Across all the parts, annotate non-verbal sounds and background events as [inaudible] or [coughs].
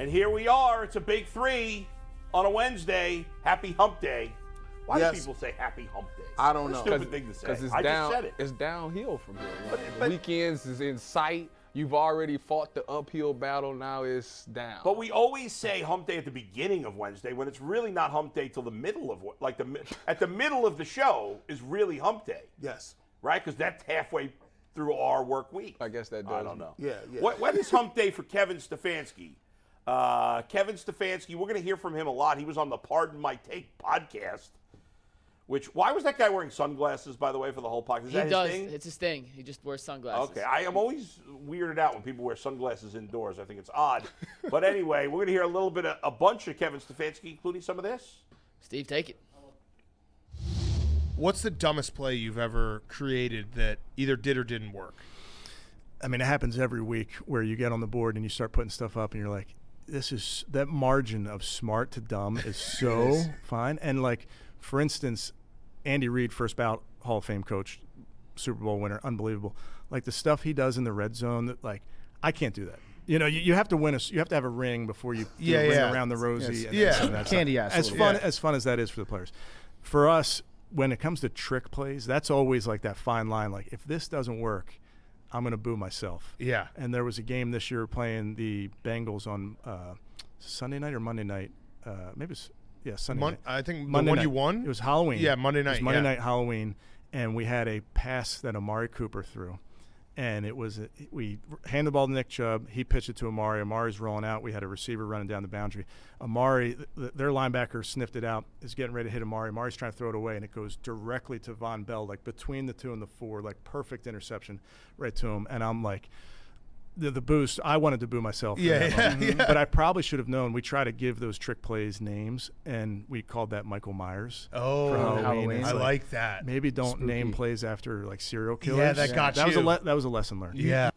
And here we are. It's a big three on a Wednesday. Happy Hump Day. Why Yes. do people say Happy Hump Day? I don't What know. Stupid thing to say. Because it's I down. just said it. It's downhill from here. But- but- weekends is in sight. You've already fought the uphill battle. Now it's down. But we always say Hump Day at the beginning of Wednesday when it's really not Hump Day till the middle of like the at the middle of the show is really Hump Day, Yes. right? Because that's halfway through our work week. I guess that does. I don't know. Yeah, yeah. What, when is Hump Day for Kevin Stefanski? Uh, Kevin Stefanski, we're going to hear from him a lot. He was on the Pardon My Take podcast. Which why was that guy wearing sunglasses? By the way, for the whole podcast, is He that his does. thing? It's his thing. He just wears sunglasses. Okay, I am always weirded out when people wear sunglasses indoors. I think it's odd. but anyway, we're going to hear a little bit of a bunch of Kevin Stefanski, including some of this. Steve, take it. What's the dumbest play you've ever created that either did or didn't work? I mean, it happens every week where you get on the board and you start putting stuff up, and you're like, "This is that margin of smart to dumb is [laughs] so fine." And like, for instance, Andy Reid, first bout Hall of Fame coach, Super Bowl winner, unbelievable. Like the stuff he does in the red zone, that like I can't do that. You know, you, you have to win a, you have to have a ring before you Yeah, yeah. around the rosy. Yes. and Yeah. that Candy ass As fun bit. as fun as that is for the players, for us, when it comes to trick plays, that's always like that fine line. Like if this doesn't work, I'm going to boo myself. Yeah. And there was a game this year playing the Bengals on uh, Sunday night or Monday night. Uh, maybe it's yeah Sunday Mon- night. I think the Monday one night. you won? It was Halloween. Yeah, Monday night. It was night, Monday yeah. night Halloween, and we had a pass that Amari Cooper threw, and it was we hand the ball to Nick Chubb. He pitched it to Amari. Amari's rolling out. We had a receiver running down the boundary. Amari, th- th- their linebacker sniffed it out. Is getting ready to hit Amari. Amari's trying to throw it away, and it goes directly to Vonn Bell, like between the two and the four, like perfect interception, right to him. And I'm like. The, the boost, I wanted to boo myself. Yeah, [laughs] yeah, yeah. But I probably should have known. We try to give those trick plays names, and we called that Michael Myers. Oh, for Halloween. Halloween. I like that. Maybe don't name plays after like serial killers. Yeah, that got that Was a you. le- that was a lesson learned. Yeah.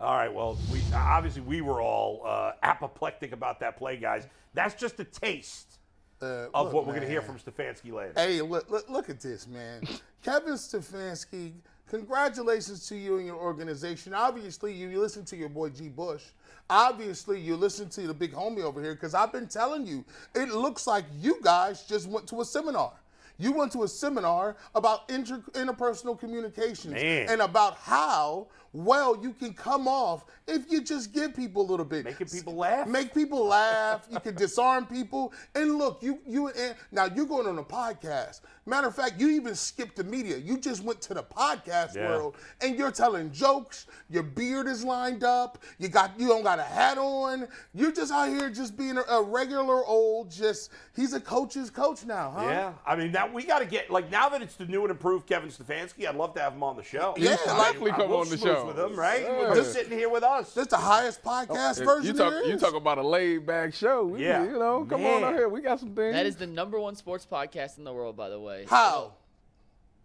All right. Well, we obviously we were all uh, apoplectic about that play, guys. That's just a taste Uh, of look, what we're going to hear from Stefanski later. Hey, look, look, look at this, man. [laughs] Kevin Stefanski, congratulations to you and your organization. Obviously, you, you listen to your boy G. Bush. Obviously, you listen to the big homie over here because I've been telling you, it looks like you guys just went to a seminar. You went to a seminar about inter- interpersonal communications Man. and about how well you can come off if you just give people a little bit. Making people laugh? Make people laugh. You can disarm people. And look, you you and now you're going on a podcast. Matter of fact, you even skipped the media. You just went to the podcast Yeah. world and you're telling jokes. Your beard is lined up. You got you don't got a hat on. You're just out here just being a, a regular old just he's a coach's coach now, huh? Yeah, I mean now we got to get like now that it's the new and improved Kevin Stefanski, I'd love to have him on the show. Yeah, I like- mean, I come will on the show. with him, right? Yeah. Just sitting here with us. That's the highest podcast oh, You version talk, there you is. talk about a laid back show. We- Yeah. You know, come on out here. We got some things. That is the number one sports podcast in the world, by the way. How?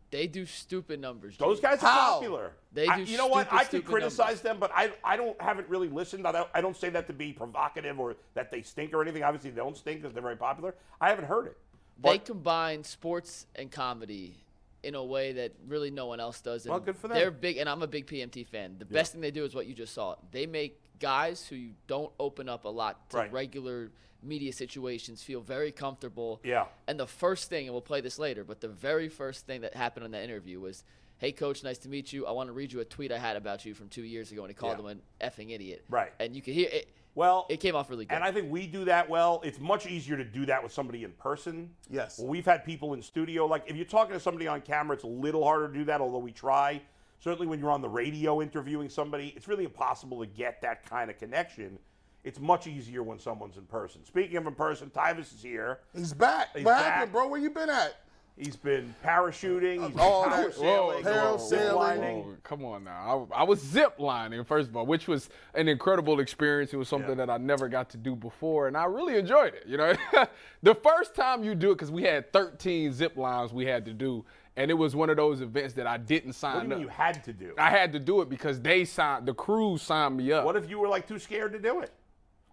They do stupid numbers. Those guys are How? popular. They I- do you know what? I can stupid criticize them, but I I don't haven't really listened. I don't, I don't say that to be provocative or that they stink or anything. Obviously, they don't stink because they're very popular. I haven't heard it. They combine sports and comedy in a way that really no one else does. and Well, good for them. They're big, and I'm a big PMT fan. The best thing they do is what you just saw. They make guys who you don't open up a lot to Right. regular media situations feel very comfortable. Yeah. And the first thing, and we'll play this later, but the very first thing that happened in that interview was, "Hey, coach, nice to meet you. I want to read you a tweet I had about you from two years ago, and he called Yeah. him an effing idiot." Right. And you can hear it. Well, It came off really good. And I think we do that well. It's much easier to do that with somebody in person. Yes. Well, we've had people in studio. Like if you're talking to somebody on camera, it's a little harder to do that, although we try. Certainly when you're on the radio interviewing somebody, it's really impossible to get that kind of connection. It's much easier when someone's in person. Speaking of in person, Tyvis is here. He's back. He's what back. happened, bro? Where you been at? He's been parachuting. He's been All power sailing, Whoa, zip parasailing. lining. Oh, come on now. I, I was zip lining, first of all, which was an incredible experience. It was something Yeah. that I never got to do before, and I really enjoyed it. You know, [laughs] the first time you do it, because we had 13 zip lines we had to do, and it was one of those events that I didn't sign What do you up. mean you had to do? I had to do it because they signed, the crew signed me up. What if you were like too scared to do it?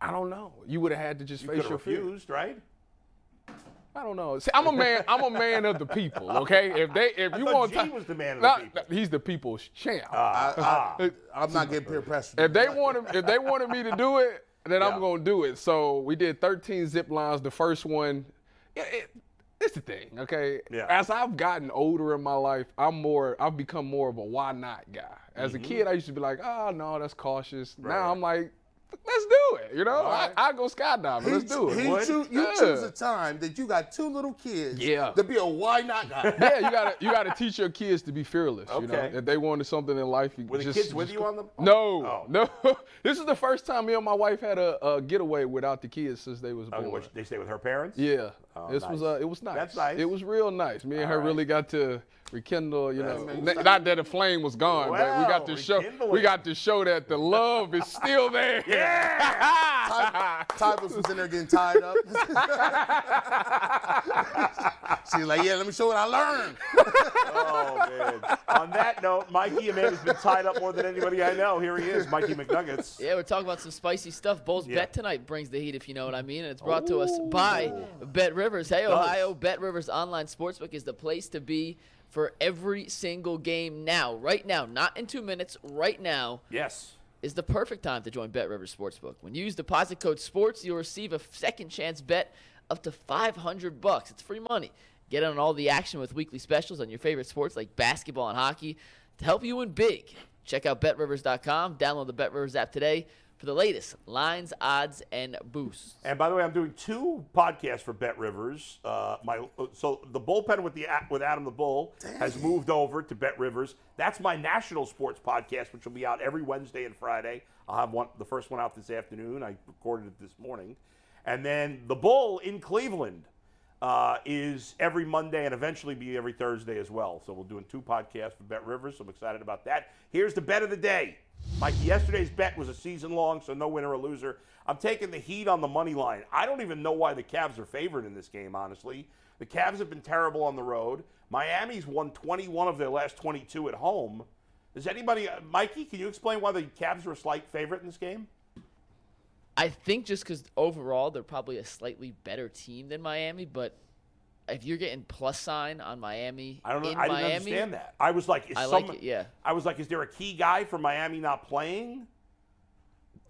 I don't know. You would have had to just You face your have fear. refused, right? I don't know. See, I'm a man. I'm a man of the people. [laughs] Okay. If they, if I you want, G to, was the man of the people. he's the people's champ. Ah, I'm not getting peer pressure. if they wanted, if they wanted me to do it, then Yeah. I'm gonna do it. So we did 13 zip lines. The first one, it, it, it's the thing. Okay. Yeah. As I've gotten older in my life, I'm more. I've become more of a why not guy. As a kid, I used to be like, oh no, that's cautious. Mm-hmm. Right. Now I'm like, let's do it. You know, right. I, I go skydiving. He, Let's do it. he choo- you Yeah. choose a time that you got two little kids Yeah. to be a why not guy. [laughs] yeah, you gotta you gotta teach your kids to be fearless. You know, Okay. if they wanted something in life, you Were the just, kids with just- you on the? No, Oh. no. [laughs] this is the first time me and my wife had a, a getaway without the kids since they was Oh, born. which- they stay with her parents. yeah, Oh, this was uh, it was nice. That's nice. It was real nice. Me and her All right. really got to rekindle. You know, That's n- not that the flame was gone, but we got to show rekindle we got to show that the love is still there. [laughs] Yeah. Tybus was in there getting tied up. [laughs] She's like, yeah, let me show what I learned. oh man. On that note, Mikey, a man who's been tied up more than anybody I know. Here he is, Mikey McNuggets. Yeah, we're talking about some spicy stuff. Bulls Yeah. Bet tonight brings the heat, if you know what I mean, and it's brought to us by Bet Rivers. Hey. Ohio, Bet Rivers online sportsbook is the place to be for every single game now, right now, not in two minutes, right now Yes. is the perfect time to join Bet Rivers Sportsbook. When you use deposit code SPORTS, you'll receive a second chance bet up to 500 bucks. It's free money. Get on all the action with weekly specials on your favorite sports like basketball and hockey to help you win big. Check out betrivers.com, download the Bet Rivers app today for the latest lines, odds, and boosts. And by the way, I'm doing two podcasts for Bet Rivers. Uh, my so the bullpen with the with Adam the Bull has moved over to Bet Rivers. That's my national sports podcast, which will be out every Wednesday and Friday. I'll have one the first one out this afternoon. I recorded it this morning, and then the Bull in Cleveland uh, is every Monday and eventually be every Thursday as well. So we're doing two podcasts for Bet Rivers. So I'm excited about that. Here's the bet of the day. Mike, yesterday's bet was a season long, so no winner or loser. I'm taking the Heat on the money line. I don't even know why the Cavs are favored in this game, honestly. The Cavs have been terrible on the road. Miami's won 21 of their last 22 at home. Does anybody, uh, Mikey, can you explain why the Cavs are a slight favorite in this game? I think just because overall they're probably a slightly better team than Miami, but if you're getting plus sign on Miami I don't know. in I didn't Miami, understand that. I was like, is I some, like it, yeah. I was like, is there a key guy for Miami not playing?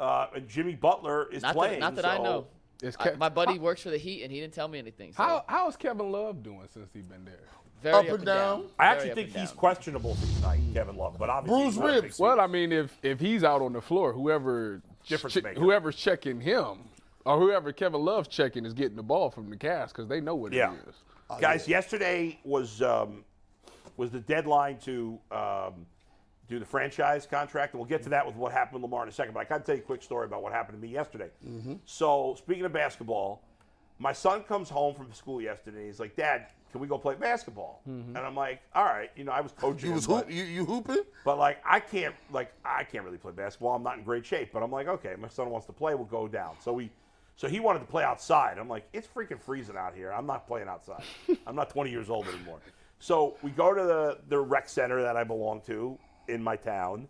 Uh, and Jimmy Butler is Not playing. that, not that I know. Is I- my buddy works for the Heat, and he didn't tell me anything. So How how's Kevin Love doing since he's been there? very Up up, and down? I actually think he's questionable for tonight, Kevin Love. But obviously, Bruce he's not a big ribs. Well. I mean, if if he's out on the floor, whoever Difference che- maker. whoever's checking him or whoever Kevin Love's checking is getting the ball from the cast because they know what Yeah. it is. guys, yesterday was um, was the deadline to um, do the franchise contract, and we'll get to that with what happened with Lamar in a second. But I got to tell you a quick story about what happened to me yesterday. So, speaking of basketball, my son comes home from school yesterday. He's like, "Dad, can we go play basketball?" Mm-hmm. And I'm like, "All right." You know, I was [laughs] coaching. You was hoop, you, you hooping? But like I can't like I can't really play basketball. I'm not in great shape. But I'm like, okay, my son wants to play, we'll go down. So we so he wanted to play outside. I'm like, it's freaking freezing out here. I'm not playing outside. [laughs] I'm not 20 years old anymore. So we go to the, the rec center that I belong to in my town,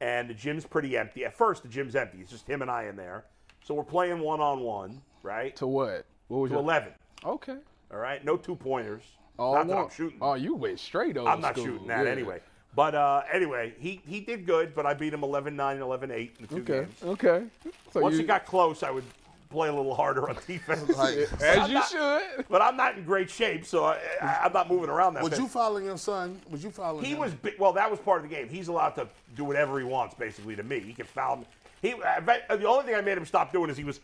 and the gym's pretty empty. At first, the gym's empty. It's just him and I in there. So we're playing one on one, right? To what? What was To your 11. Okay. All right, no two pointers. Oh, not that I'm shooting. Oh, you went straight old I'm not school. shooting that Yeah. anyway. But uh, anyway, he, he did good, but I beat him 11 9 11 8 in the two Okay. games. Okay. So Once you, it got close, I would play a little harder on [laughs] defense. Like, as I'm you not- should. but I'm not in great shape, so I, I, I'm not moving around that was fast. you following your son? Was you following He him? was well. That was part of the game. He's allowed to do whatever he wants, basically. To me, he can foul me. He I bet- the only thing I made him stop doing is he was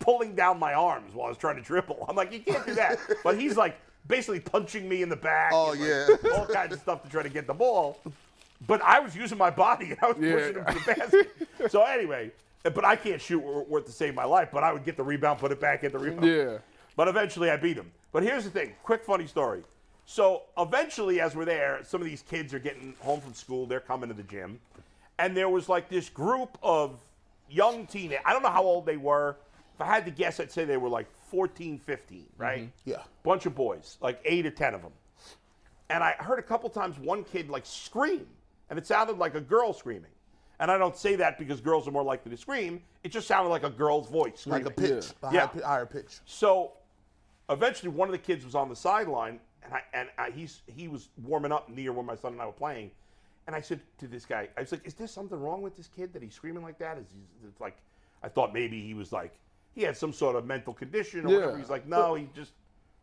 pulling down my arms while I was trying to dribble. I'm like, you can't do that. [laughs] but he's like basically punching me in the back. Oh, like, yeah. [laughs] all kinds of stuff to try to get the ball. But I was using my body and I was Yeah. pushing him to the basket. [laughs] so anyway, but I can't shoot worth to save my life. But I would get the rebound, put it back, get the rebound. Yeah. But eventually I beat him. But here's the thing quick, funny story. So eventually, as we're there, some of these kids are getting home from school. They're coming to the gym, and there was like this group of young teenagers. I don't know how old they were. If I had to guess, I'd say they were like 14, 15, right? Mm-hmm. Yeah. Bunch of boys, like eight or ten of them. And I heard a couple times one kid like scream, and it sounded like a girl screaming. And I don't say that because girls are more likely to scream. It just sounded like a girl's voice. Like a screaming. pitch, a Yeah. high, pi- higher pitch. So eventually, one of the kids was on the sideline, and I, and I, he's he was warming up near where my son and I were playing, and I said to this guy, I was like, "Is there something wrong with this kid that he's screaming like that? Is he it's like?" I thought maybe he was like he had some sort of mental condition or Yeah. whatever. He's like, "No, he just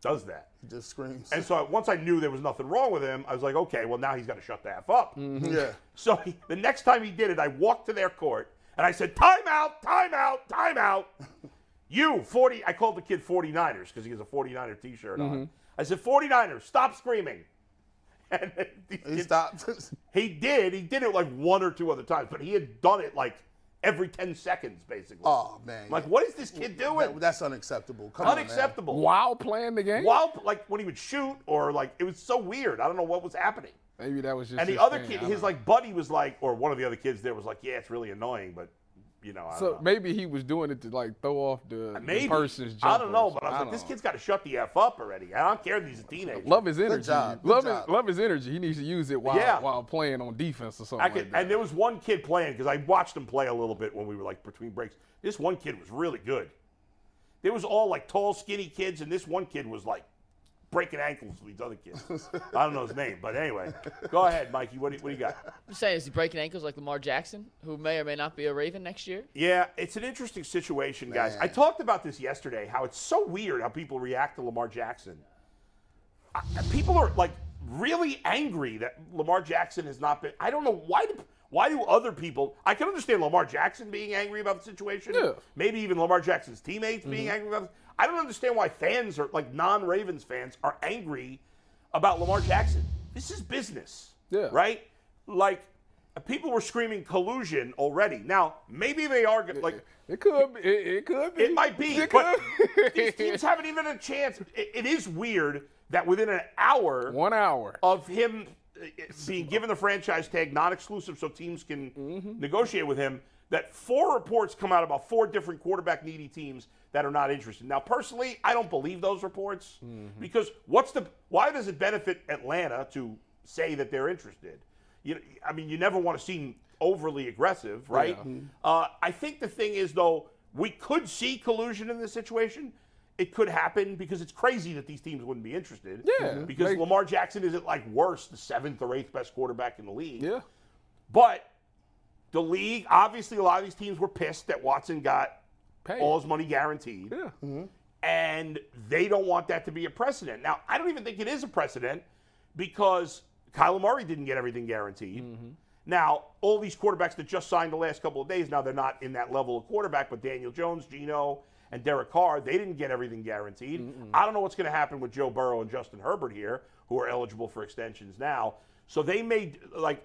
does that." He just screams. And so once I knew there was nothing wrong with him, I was like, "Okay, well now he's got to shut the f up." Mm-hmm. yeah. [laughs] So he, the next time he did it, I walked to their court and I said, "Time out, time out, time out." [laughs] You 40 I called the kid 49ers because he has a 49er t-shirt on. Mm-hmm. I said, "49ers, stop screaming." [laughs] And these He stopped. he did. He did it like one or two other times, but he had done it like every 10 seconds basically. oh man. like what is this kid doing? That- that's unacceptable. Come on, man. Unacceptable. While playing the game? While like when he would shoot or like it was so weird. I don't know what was happening. Maybe that was just. And the his other thing, kid, I don't his know. like buddy was like, or one of the other kids there was like, yeah, it's really annoying, but you know, I So don't know. maybe he was doing it to like throw off the, the maybe person's I don't know, or but I was something. like, this don't kid's got to shut the f up already. I don't care if he's a teenager. love his energy. job, good Love job. his love his energy. He needs to use it while Yeah. while playing on defense or something I like that. and there was one kid playing because I watched him play a little bit when we were like between breaks. This one kid was really good. There was all like tall, skinny kids, and this one kid was like breaking ankles with these other kids. I don't know his name, but anyway, go ahead, Mikey. What do you, what do you got? I'm saying, is he breaking ankles like Lamar Jackson, who may or may not be a Raven next year? Yeah, it's an interesting situation, guys. I talked about this yesterday. How it's so weird how people react to Lamar Jackson. I- People are like really angry that Lamar Jackson has not been. I don't know why. Do, why do other people? I can understand Lamar Jackson being angry about the situation. Yeah. Maybe even Lamar Jackson's teammates being mm-hmm. angry about. It. I don't understand why fans are like non-Ravens fans are angry about Lamar Jackson. This is business. Yeah. Right. Like people were screaming collusion already. Now maybe they are like. it could be. It, it could be. It might be, It but these teams haven't even a chance. It, it is weird that within an hour One hour. of him uh, being given the franchise tag, non-exclusive, so teams can Mm-hmm. negotiate with him, that four reports come out about four different quarterback needy teams that are not interested. Now, personally, I don't believe those reports Mm-hmm. because what's the why does it benefit Atlanta to say that they're interested? You, I mean, you never want to seem overly aggressive, right? Uh, I think the thing is though, we could see collusion in this situation. It could happen because it's crazy that these teams wouldn't be interested. Yeah. Because Like- Lamar Jackson isn't like worse, the seventh or eighth best quarterback in the league. Yeah. But the league, obviously, a lot of these teams were pissed that Watson got Paid. all his money guaranteed. Yeah. Mm-hmm. And they don't want that to be a precedent. Now, I don't even think it is a precedent because Kyler Murray didn't get everything guaranteed. Mm-hmm. Now, all these quarterbacks that just signed the last couple of days, now they're not in that level of quarterback, but Daniel Jones, Geno, and Derek Carr, they didn't get everything guaranteed. I don't know what's going to happen with Joe Burrow and Justin Herbert here, who are eligible for extensions now. So they made, like,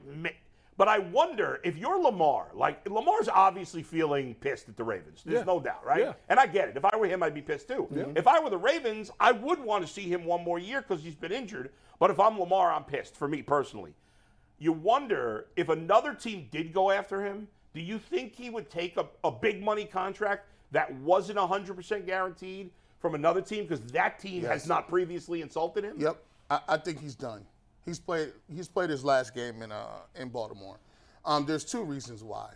but I wonder if you're Lamar, like, Lamar's obviously feeling pissed at the Ravens. There's Yeah. no doubt, right? Yeah. And I get it. If I were him, I'd be pissed too. Yeah. If I were the Ravens, I would want to see him one more year because he's been injured. But if I'm Lamar, I'm pissed for me personally. You wonder if another team did go after him, do you think he would take a, a big money contract that wasn't 100% guaranteed from another team because that team has not previously insulted him? Yep, I, I think he's done. He's played. He's played his last game in uh, in Baltimore. Um, there's two reasons why.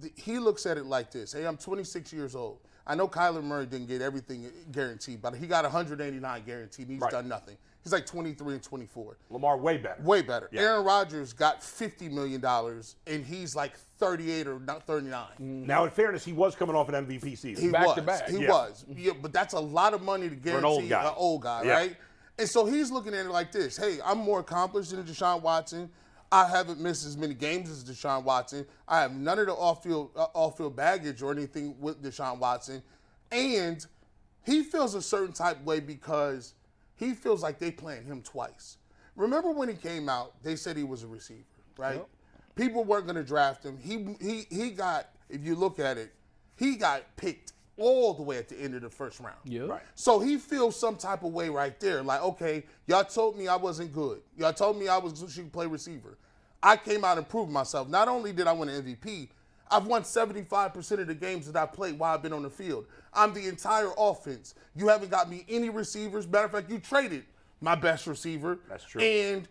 Th- he looks at it like this: Hey, I'm 26 years old. I know Kyler Murray didn't get everything guaranteed, but he got 189 guaranteed. He's Right. done nothing. He's like 23 and 24. Lamar, way better. Way better. Yeah. Aaron Rodgers got 50 million dollars, and he's like 38 or not 39. Now, in fairness, he was coming off an MVP season. He Back was. to back. He Yeah. was. Yeah, but that's a lot of money to guarantee an old guy. an old guy, Yeah. right? And so he's looking at it like this: Hey, I'm more accomplished than Deshaun Watson. I haven't missed as many games as Deshaun Watson. I have none of the off-field uh, off-field baggage or anything with Deshaun Watson, and he feels a certain type of way because he feels like they playing him twice. Remember when he came out? They said he was a receiver, right? People weren't going to draft him. He he he got. If you look at it, he got picked all the way at the end of the first round. Yeah. Right. So he feels some type of way right there. Like, okay, y'all told me I wasn't good. Y'all told me I was should play receiver. I came out and proved myself. Not only did I win an MVP, I've won 75% of the games that I've played while I've been on the field. I'm the entire offense. You haven't got me any receivers. Matter of fact, you traded my best receiver. That's true. And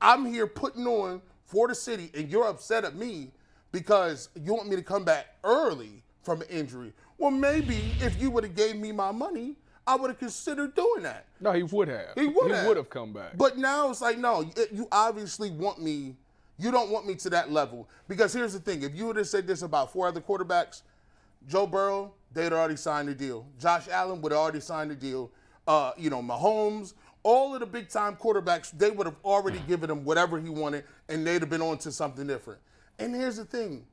I'm here putting on for the city, and you're upset at me because you want me to come back early from an injury. Well, maybe if you would have gave me my money, I would have considered doing that. No, he would have. He would He have. would have come back. But now it's like, no, you- you obviously want me. You don't want me to that level. Because here's the thing: if you would have said this about four other quarterbacks, Joe Burrow, they'd already signed the deal. Josh Allen would have already signed the deal. Uh, you know, Mahomes, all of the big time quarterbacks, they would have already given him whatever he wanted, and they'd have been on to something different. And here's the thing: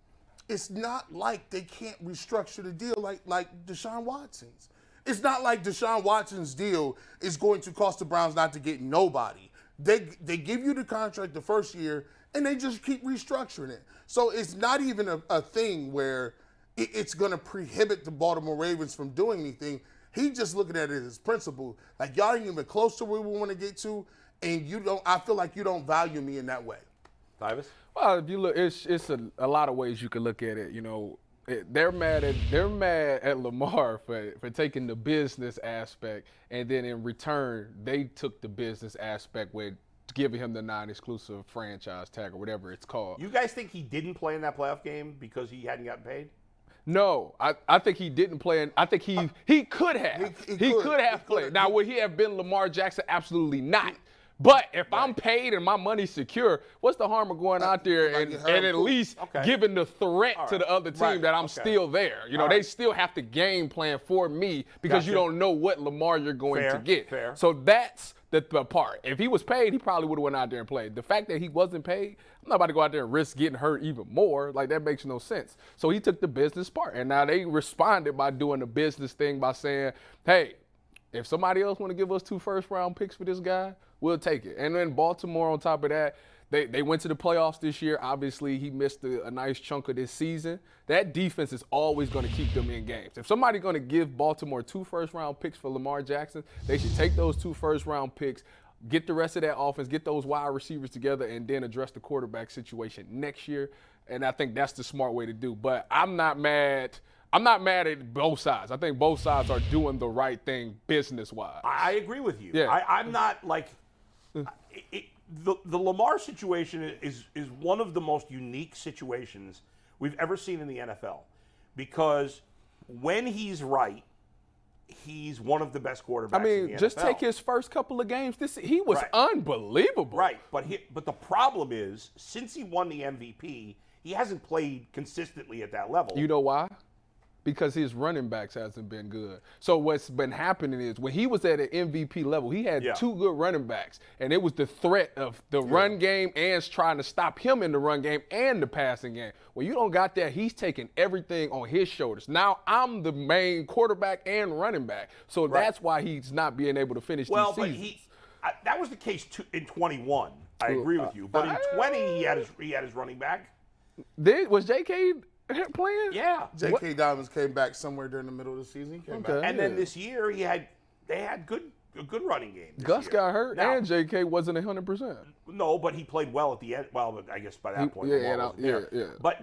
it's not like they can't restructure the deal like like Deshaun Watson's. It's not like Deshaun Watson's deal is going to cost the Browns not to get nobody. They they give you the contract the first year and they just keep restructuring it. So it's not even a, a thing where it- it's going to prohibit the Baltimore Ravens from doing anything. He just looking at it as principle. Like y'all ain't even close to where we want to get to, and you don't. I feel like you don't value me in that way. Davis? Well, if you look, it's it's a, a lot of ways you can look at it. You know, it, they're mad at they're mad at Lamar [laughs] for for taking the business aspect, and then in return they took the business aspect with giving him the non-exclusive franchise tag or whatever it's called. You guys think he didn't play in that playoff game because he hadn't gotten paid? No, I, I think he didn't play. I think he he could have. Uh, He- He, he could, could. have He played. Now, would he have been Lamar Jackson? Absolutely not. But if I'm paid and my money's secure, what's the harm of going out there like and, and at least Okay. giving the threat to the other team Right. that I'm Okay. still there? You know, All they still have to game plan for me because you don't know what Lamar you're going Fair, to get. fair. So that's the, the part. If he was paid, he probably would have went out there and played. The fact that he wasn't paid, I'm not about to go out there and risk getting hurt even more. Like that makes no sense. So he took the business part, and now they responded by doing the business thing by saying, "Hey, if somebody else want to give us two first round picks for this guy, we'll take it." And then Baltimore, on top of that. They, they went to the playoffs this year. Obviously, he missed a, a nice chunk of this season. That defense is always going to keep them in games. If somebody's going to give Baltimore two first round picks for Lamar Jackson, they should take those two first round picks, get the rest of that offense, get those wide receivers together, and then address the quarterback situation next year. And I think that's the smart way to do. But I'm not mad. I'm not mad at both sides. I think both sides are doing the right thing business wise. I I agree with you. Yeah. I, I'm not like it, it, the the Lamar situation is is one of the most unique situations we've ever seen in the NFL because when he's right, he's one of the best quarterbacks. I mean, just NFL. take his first couple of games. This he was Right. unbelievable. right, but he, but the problem is since he won the MVP, he hasn't played consistently at that level. You know why? Because his running backs hasn't been good. So what's been happening is when he was at an MVP level, he had Yeah. two good running backs, and it was the threat of the run game and trying to stop him in the run game and the passing game. When you don't got that, he's taking everything on his shoulders. Now I'm the main quarterback and running back, so that's why he's not being able to finish Well, but seasons. he I, that was the case in 21. I agree with uh, you. But in 20, he had his he had his running back. Did, was J.K. [laughs] playing? Yeah. J.K. Dobbins came back somewhere during the middle of the season. He came Okay. back. And then this year he had they had good a good running game. Gus year. got hurt, Now, and J.K. wasn't 100. percent no, but he played well at the end. Well, but I guess by that He- point, yeah, Lamar and wasn't there. yeah, yeah. But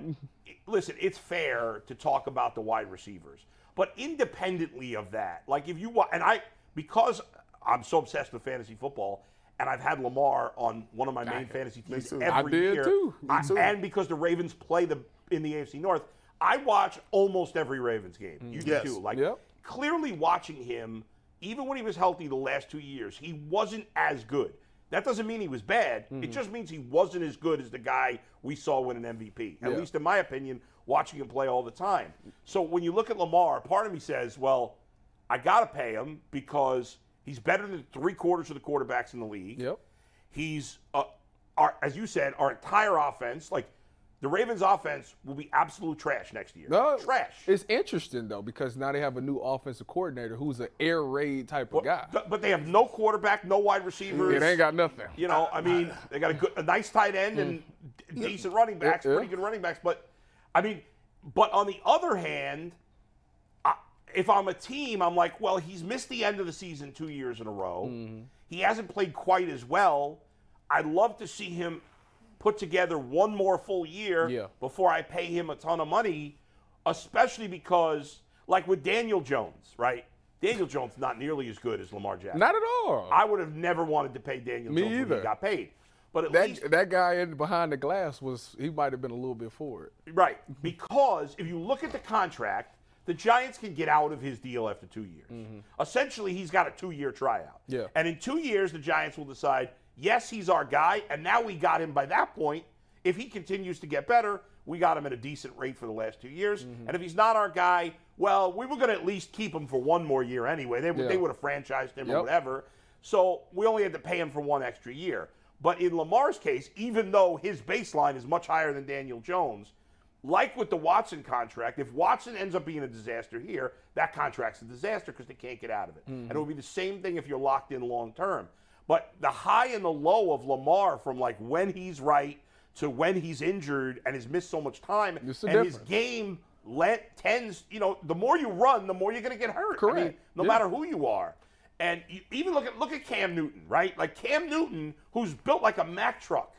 listen, it's fair to talk about the wide receivers, but independently of that, like if you wa- and I because I'm so obsessed with fantasy football. And I've had Lamar on one of my main fantasy teams too. every I did year. too. I- too. and because the Ravens play the in the AFC North, I watch almost every Ravens game. You Yes. do too. Like Yep. clearly watching him, even when he was healthy the last two years, he wasn't as good. That doesn't mean he was bad. It just means he wasn't as good as the guy we saw win an MVP. At Yeah. least in my opinion, watching him play all the time. So when you look at Lamar, part of me says, well, I got to pay him because he's better than three quarters of the quarterbacks in the league. Yep. He's, uh, our, as you said, our entire offense, like the Ravens' offense will be absolute trash next year. No, trash. It's interesting though because now they have a new offensive coordinator who's an air raid type of guy. But, but they have no quarterback, no wide receivers. They ain't got nothing. You know, I mean, they got a good, a nice tight end and d- decent running backs, yeah. pretty good running backs. But I mean, but on the other hand, I, if I'm a team, I'm like, well, he's missed the end of the season two years in a row. Mm-hmm. He hasn't played quite as well. I'd love to see him put together one more full year Yeah. before I pay him a ton of money, especially because, like with Daniel Jones, right? Daniel Jones not nearly as good as Lamar Jackson. Not at all. I would have never wanted to pay Daniel Me Jones when either. he got paid. But at that least that guy in behind the glass was he might have been a little bit forward. Right. Because if you look at the contract, the Giants can get out of his deal after two years. Mm-hmm. Essentially, he's got a two year tryout. Yeah. And in two years, the Giants will decide, yes, he's our guy. And now we got him by that point. If he continues to get better, we got him at a decent rate for the last two years. Mm-hmm. And if he's not our guy, well, we were going to at least keep him for one more year anyway. They, would Yeah. they would have franchised him or whatever. So we only had to pay him for one extra year. But in Lamar's case, even though his baseline is much higher than Daniel Jones, like with the Watson contract, if Watson ends up being a disaster here, that contract's a disaster because they can't get out of it. And mm-hmm. it would be the same thing if you're locked in long term. But the high and the low of Lamar from like when he's right to when he's injured and has missed so much time, It's the and his game let tends, you know, the more you run, the more you're going to get hurt. I mean, Correct. no Yeah. matter who you are. And you, even look at look at Cam Newton, right? Like Cam Newton, who's built like a Mack truck,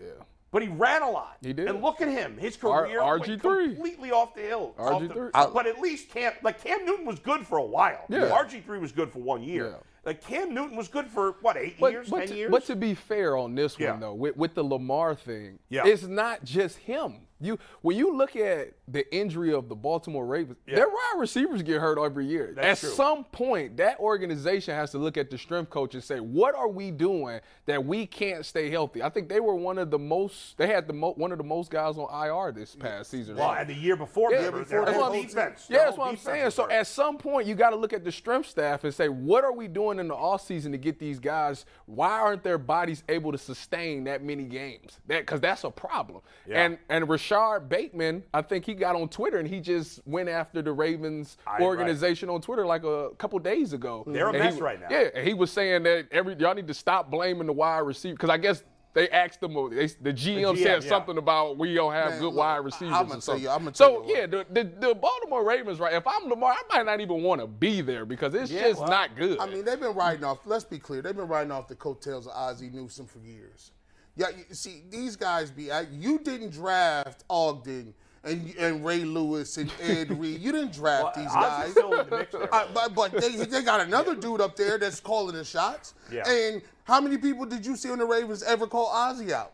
Yeah. but he ran a lot. He did. And look at him, his career went RG3. completely off the hill. off the- RG3. but at least Cam, like Cam Newton was good for a while. Yeah. RG3 was good for one year. Yeah. Like Cam Newton was good for what eight But, years, but, ten to, years. but to be fair on this Yeah. one though, with, with the Lamar thing, Yeah. it's not just him. You when you look at the injury of the Baltimore Ravens, Yeah. their wide receivers get hurt every year. That's at true. some point, that organization has to look at the strength coach and say, what are we doing that we can't stay healthy? I think they were one of the most. They had the mo- one of the most guys on IR this past season. well, and the year before, Yeah, remember, before their that whole whole defense. Yeah, that's what I'm saying. So at some point, you got to look at the strength staff and say, what are we doing in the offseason to get these guys? Why aren't their bodies able to sustain that many games? That because that's a problem. Yeah. And and Rashod Bateman, I think he got on Twitter and he just went after the Ravens I- right. organization on Twitter like a couple days ago. They're a And he mess was- right now. Yeah, and he was saying that every y'all need to stop blaming the wide receiver because I guess. They asked them. They, the GM, GM, said yeah. something about we don't have Man, good look, wide receivers. I'ma tell you- I'ma tell so you yeah, the, the the Baltimore Ravens, right? If I'm Lamar, I might not even want to be there because it's just well, not good. I mean, they've been riding off. Let's be clear. They've been riding off the coattails of Ozzie Newsome for years. Yeah, you see, these guys be. I- You didn't draft Ogden and and Ray Lewis and Ed [laughs] Reed. You didn't draft these guys. still the mix there. Uh, but but they, they got another dude up there that's calling the shots. Yeah. And how many people did you see on the Ravens ever call Ozzie out?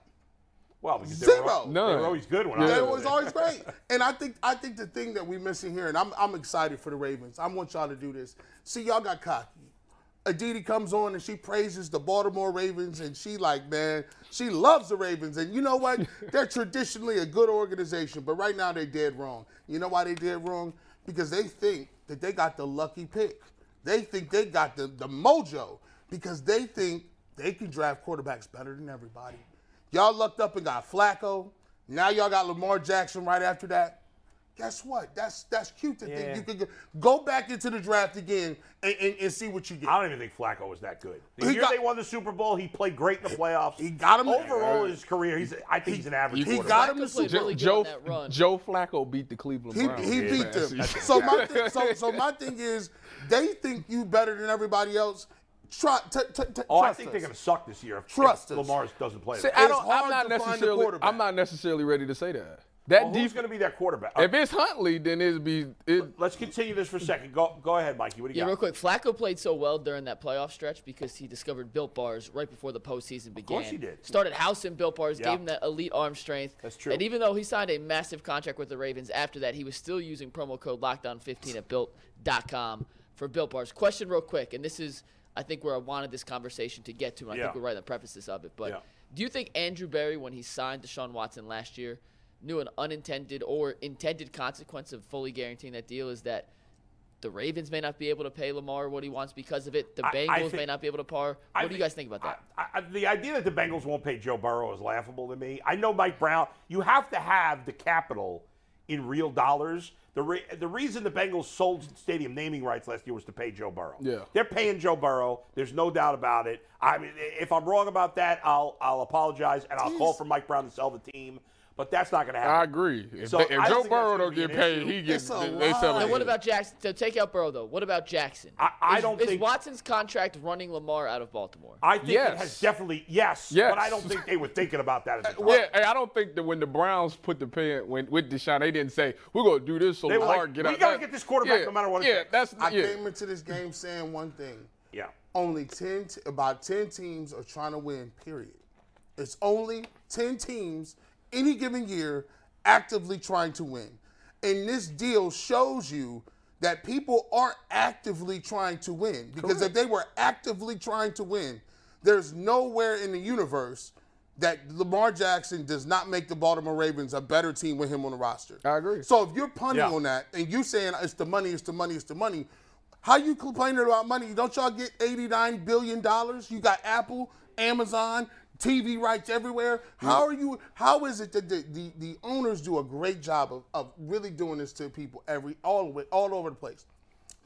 well, because they were, Zero. al- they were always good when I That was was always great. [laughs] And I think I think the thing that we're missing here, and I'm I'm excited for the Ravens. I want y'all to do this. See, y'all got cocky. Aditi comes on and she praises the Baltimore Ravens, and she like, man, she loves the Ravens. And you know what? [laughs] They're traditionally a good organization, but right now they're dead wrong. You know why they dead wrong? Because they think that they got the lucky pick. They think they got the, the mojo because they think they can draft quarterbacks better than everybody. Y'all lucked up and got Flacco. Now y'all got Lamar Jackson right after that. Guess what? That's that's cute to Yeah. think you could go, go back into the draft again and, and, and see what you get. I don't even think Flacco was that good. The He year got- they won the Super Bowl, he played great in the playoffs. He got him there. overall in his career. He's I think he's an average. he got him the Flacco played Super really Joe on that run. Joe Flacco beat the Cleveland He, Browns. he Yeah, beat man. them. [laughs] So my thing, so so my thing is, they think you better than everybody else. Try, t- t- t- Oh, I think us. they're going to suck this year if, Trust if. Lamar doesn't play. See. I don't, I'm not to find a necessarily. I'm not necessarily ready to say that. That Well, who's def- going to be their quarterback? if it's Huntley, then it'd be. It, Let's continue this for a second. Go go ahead, Mikey. What do you Yeah, got? real quick. Flacco played so well during that playoff stretch because he discovered Built Bars right before the postseason began. Of course he did. Started housing Built Bars, Yeah. gave him that elite arm strength. That's true. And even though he signed a massive contract with the Ravens after that, he was still using promo code Lockdown15 at Built.com for Built Bars. Question, real quick, and this is, I think, where I wanted this conversation to get to, and I Yeah. think we're right in the prefaces of it. But Yeah. do you think Andrew Berry, when he signed Deshaun Watson last year, knew an unintended or intended consequence of fully guaranteeing that deal is that the Ravens may not be able to pay Lamar what he wants because of it. The I- I Bengals may not be able to par. What I do you guys think about that? I, I, the idea that the Bengals won't pay Joe Burrow is laughable to me. I know Mike Brown. You have to have the capital in real dollars. The re, the reason the Bengals sold stadium naming rights last year was to pay Joe Burrow. Yeah. they're paying Joe Burrow. There's no doubt about it. I mean, if I'm wrong about that, I'll I'll apologize and I'll call for Mike Brown to sell the team. But that's not going to happen. I agree. If, So they- if I Joe Burrow don't get paid, issue. he gets It's a they, lie. they sell Now, it. what about Jackson? So take out Burrow though. What about Jackson? I- I is, don't is think- Watson's contract running Lamar out of Baltimore. I think Yes. it has definitely yes, Yes. but I don't think they were thinking about that at the [laughs] time. Yeah, hey, I don't think that when the Browns put the pen when with Deshaun, they didn't say we're gonna do this so They were Lamar like, get "We out. gotta get this quarterback yeah, no matter what Yeah, takes." that's I yeah. came into this game saying one thing. Yeah. Only 10, t- about 10 teams are trying to win, period. It's only 10 teams any given year actively trying to win. And this deal shows you that people aren't actively trying to win. Because if they were actively trying to win, there's nowhere in the universe that Lamar Jackson does not make the Baltimore Ravens a better team with him on the roster. I agree. So if you're punting Yeah. on that and you saying it's the money, it's the money, it's the money, how you complaining about money? Don't y'all get 89 billion dollars? You got Apple, Amazon, TV rights everywhere. How are you? How is it that the, the, the owners do a great job of, of really doing this to people every all the way, all over the place?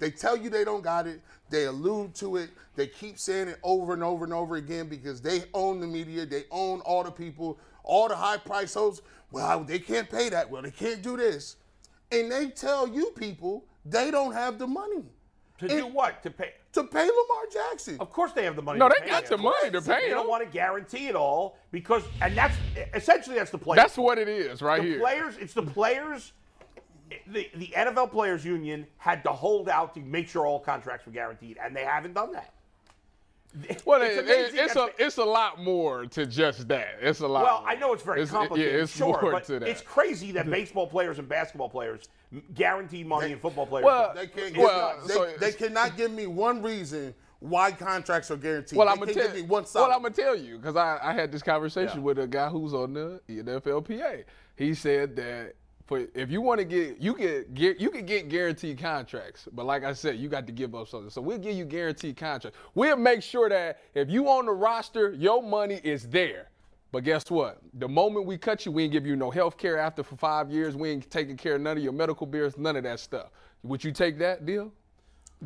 They tell you they don't got it. They allude to it. They keep saying it over and over and over again because they own the media. They own all the people, all the high price hosts. Well, they can't pay that. Well, they can't do this. And they tell you people they don't have the money To do what? To pay? to pay Lamar Jackson. Of course they have the money. No, to they pay got him. the money to pay They don't want to guarantee it all because, and that's essentially that's the player. That's what it is right the here. players. It's the players. The the NFL Players Union had to hold out to make sure all contracts were guaranteed, and they haven't done that. Well, it's it- it- it's a it's a lot more to just that. It's a lot. Well, more. I know it's very It's- complicated, Yeah, it's sure, more but to that. it's crazy that baseball players and basketball players m- guaranteed money and football players. Well. They can't. Well, give, they, so- they cannot give me one reason why contracts are guaranteed. Well, they I'm gonna can't tell give me one Well, solid. I'm gonna tell you because I, I had this conversation Yeah. with a guy who's on the NFLPA. He said that for if you want to get you get you can get guaranteed contracts, but like I said, you got to give up something. So we'll give you guaranteed contracts. We'll make sure that if you on the roster, your money is there. But guess what? The moment we cut you, we ain't give you no health care after for five years. We ain't taking care of none of your medical bills, none of that stuff. Would you take that deal?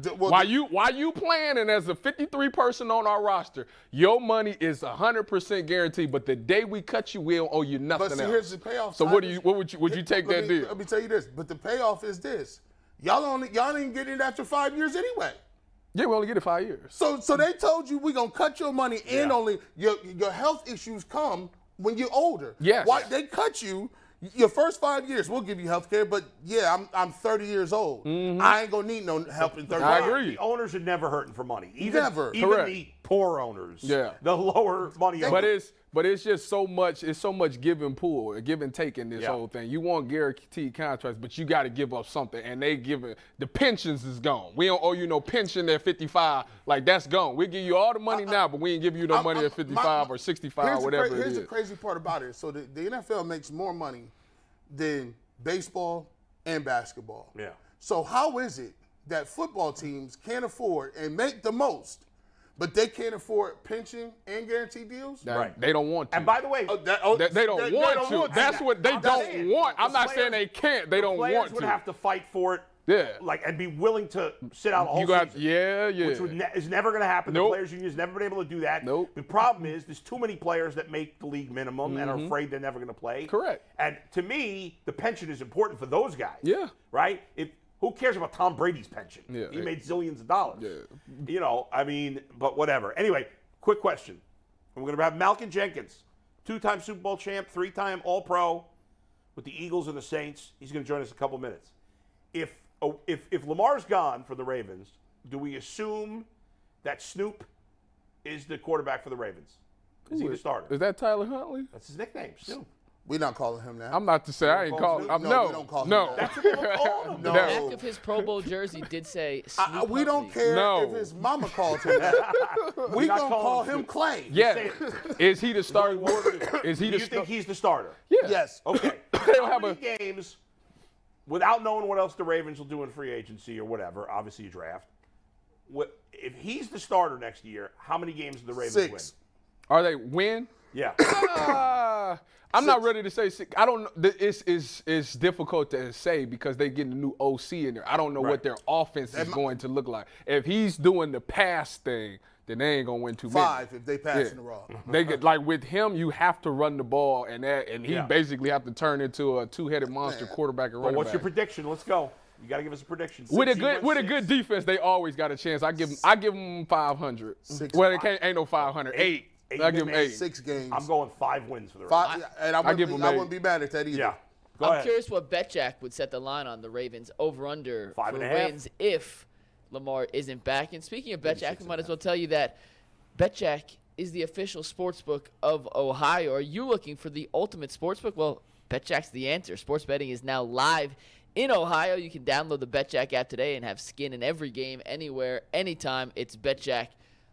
D- well, While you while you playing and as a 53 person on our roster, your money is 100% guaranteed. But the day we cut you, we don't owe you nothing But see, else. here's the payoff. So what do you what would you would you take Let that me- deal? Let me tell you this. But the payoff is this: y'all only y'all didn't get it after five years anyway. yeah, we only get it five years. So so they told you we gonna cut your money and Yeah. only your your health issues come when you're older. Yes. Why they cut you? Your first five years, we'll give you health care, but yeah, I'm I'm 30 years old. I ain't gonna need no help in 30. Mm-hmm. I years. agree. The owners are never hurting for money. Even, Never. Even Correct. the poor owners. Yeah. The lower money owners. But it's but it's just so much it's so much give and pull, give and take in this Yeah. whole thing. You want guaranteed contracts, but you got to give up something, and they give it. The pensions is gone. We don't owe you no pension at 55. Like that's gone. We give you all the money now, but we ain't give you no I'm- money I'm- at 55 my- my- or 65, here's the whatever Here's the crazy part about it. So the, the NFL makes more money than baseball and basketball. Yeah. So how is it that football teams can't afford and make the most, but they can't afford pension and guaranteed deals? That- Right. They don't want to. And by the way, Oh, that- oh, They, they don't they- want they don't to. That's to. what they I'm don't saying, want. I'm the not saying they can't. They don't want to. players want would to. have to fight for it. Yeah. Like and be willing to sit out a whole you got season. yeah, yeah. Which would ne- is never going to happen. Nope. The players' union has never been able to do that. Nope. The problem is there's too many players that make the league minimum and are afraid they're never going to play. Mm-hmm. Correct. And to me, the pension is important for those guys. Yeah. Right. If who cares about Tom Brady's pension? Yeah. He made zillions of dollars. Yeah. You know, I mean, but whatever. Anyway, quick question. We're going to have Malcolm Jenkins, two-time Super Bowl champ, three-time All-Pro with the Eagles and the Saints. He's going to join us in a couple minutes. If oh, if if Lamar's gone for the Ravens, do we assume that Snoop is the quarterback for the Ravens? Is he the starter? Is that Tyler Huntley? That's his nickname, Snoop. We're not calling him that. I'm not to say I ain't call calling. Snoop? I'm No, no, we don't call him no. that. That's what people call him. No. The back of his Pro Bowl jersey did say I- we don't care No. if his mama called him that. [laughs] we not gonna call him him Clay. Yeah. [laughs] Is he the starter? Only one [clears throat] word. Is he Do the you star- think he's the starter? Yeah. Yes. Okay. [laughs] They don't How have many games without knowing what else the Ravens will do in free agency or whatever? Obviously, you draft. What if he's the starter next year? How many games do the Ravens Six. Are they win? win? Yeah. Uh, I'm not ready to say. six. I don't. It's it's it's difficult to say because they getting a new OC in there. I don't know Right. what their offense is mi- going to look like. If he's doing the pass thing, then they ain't gonna win too many. Five if they pass Yeah. in the raw. Mm-hmm. They get like with him, you have to run the ball, and that, and he Yeah. basically have to turn into a two-headed monster quarterback and But running what's your prediction? Let's go. You got to give us a prediction. with a good you with a good defense, they always got a chance. I give 'em- I give them 500. Six. well, it can't, ain't no 500. Eight. Eight I give them wins. eight. Six games. I'm going five wins for the Five, Ravens. and I wouldn't, give be, him I eight. wouldn't be mad at that either. Yeah. Go I'm ahead. curious what BetJack would set the line on the Ravens over under Five for and a half? wins if Lamar isn't back. And speaking of BetJack, we might as well tell you that BetJack is the official sports book of Ohio. Are you looking for the ultimate sports book? Well, BetJack's the answer. Sports betting is now live in Ohio. You can download the BetJack app today and have skin in every game, anywhere, anytime. It's BetJack.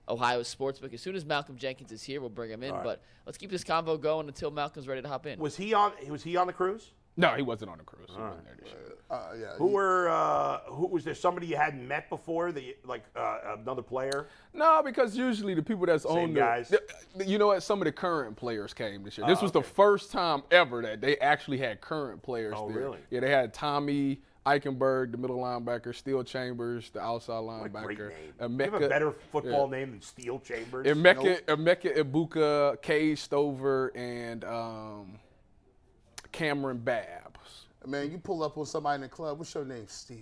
Ohio's sportsbook. As soon as Malcolm Jenkins is here, we'll bring him in. All right. But let's keep this convo going until Malcolm's ready to hop in. Was he on? Was he on the cruise? No, he wasn't on the cruise. He wasn't there. Uh, yeah. Who were? Uh, who was there? Somebody you hadn't met before? The like uh, another player? No, because usually the people that's Same on the, guys? the- you know what? Some of the current players came this year. This Oh, was okay. the first time ever that they actually had current players Oh, there. really? Yeah, they had Tommy Eichenberg, the middle linebacker, Steele Chambers, the outside What a great linebacker, name. you have a better football name than Steele Chambers. Emeka, Emeka Egbuka, Cade Stover, and um, Cameron Babs. Man, you pull up on somebody in the club. What's your name? Steele.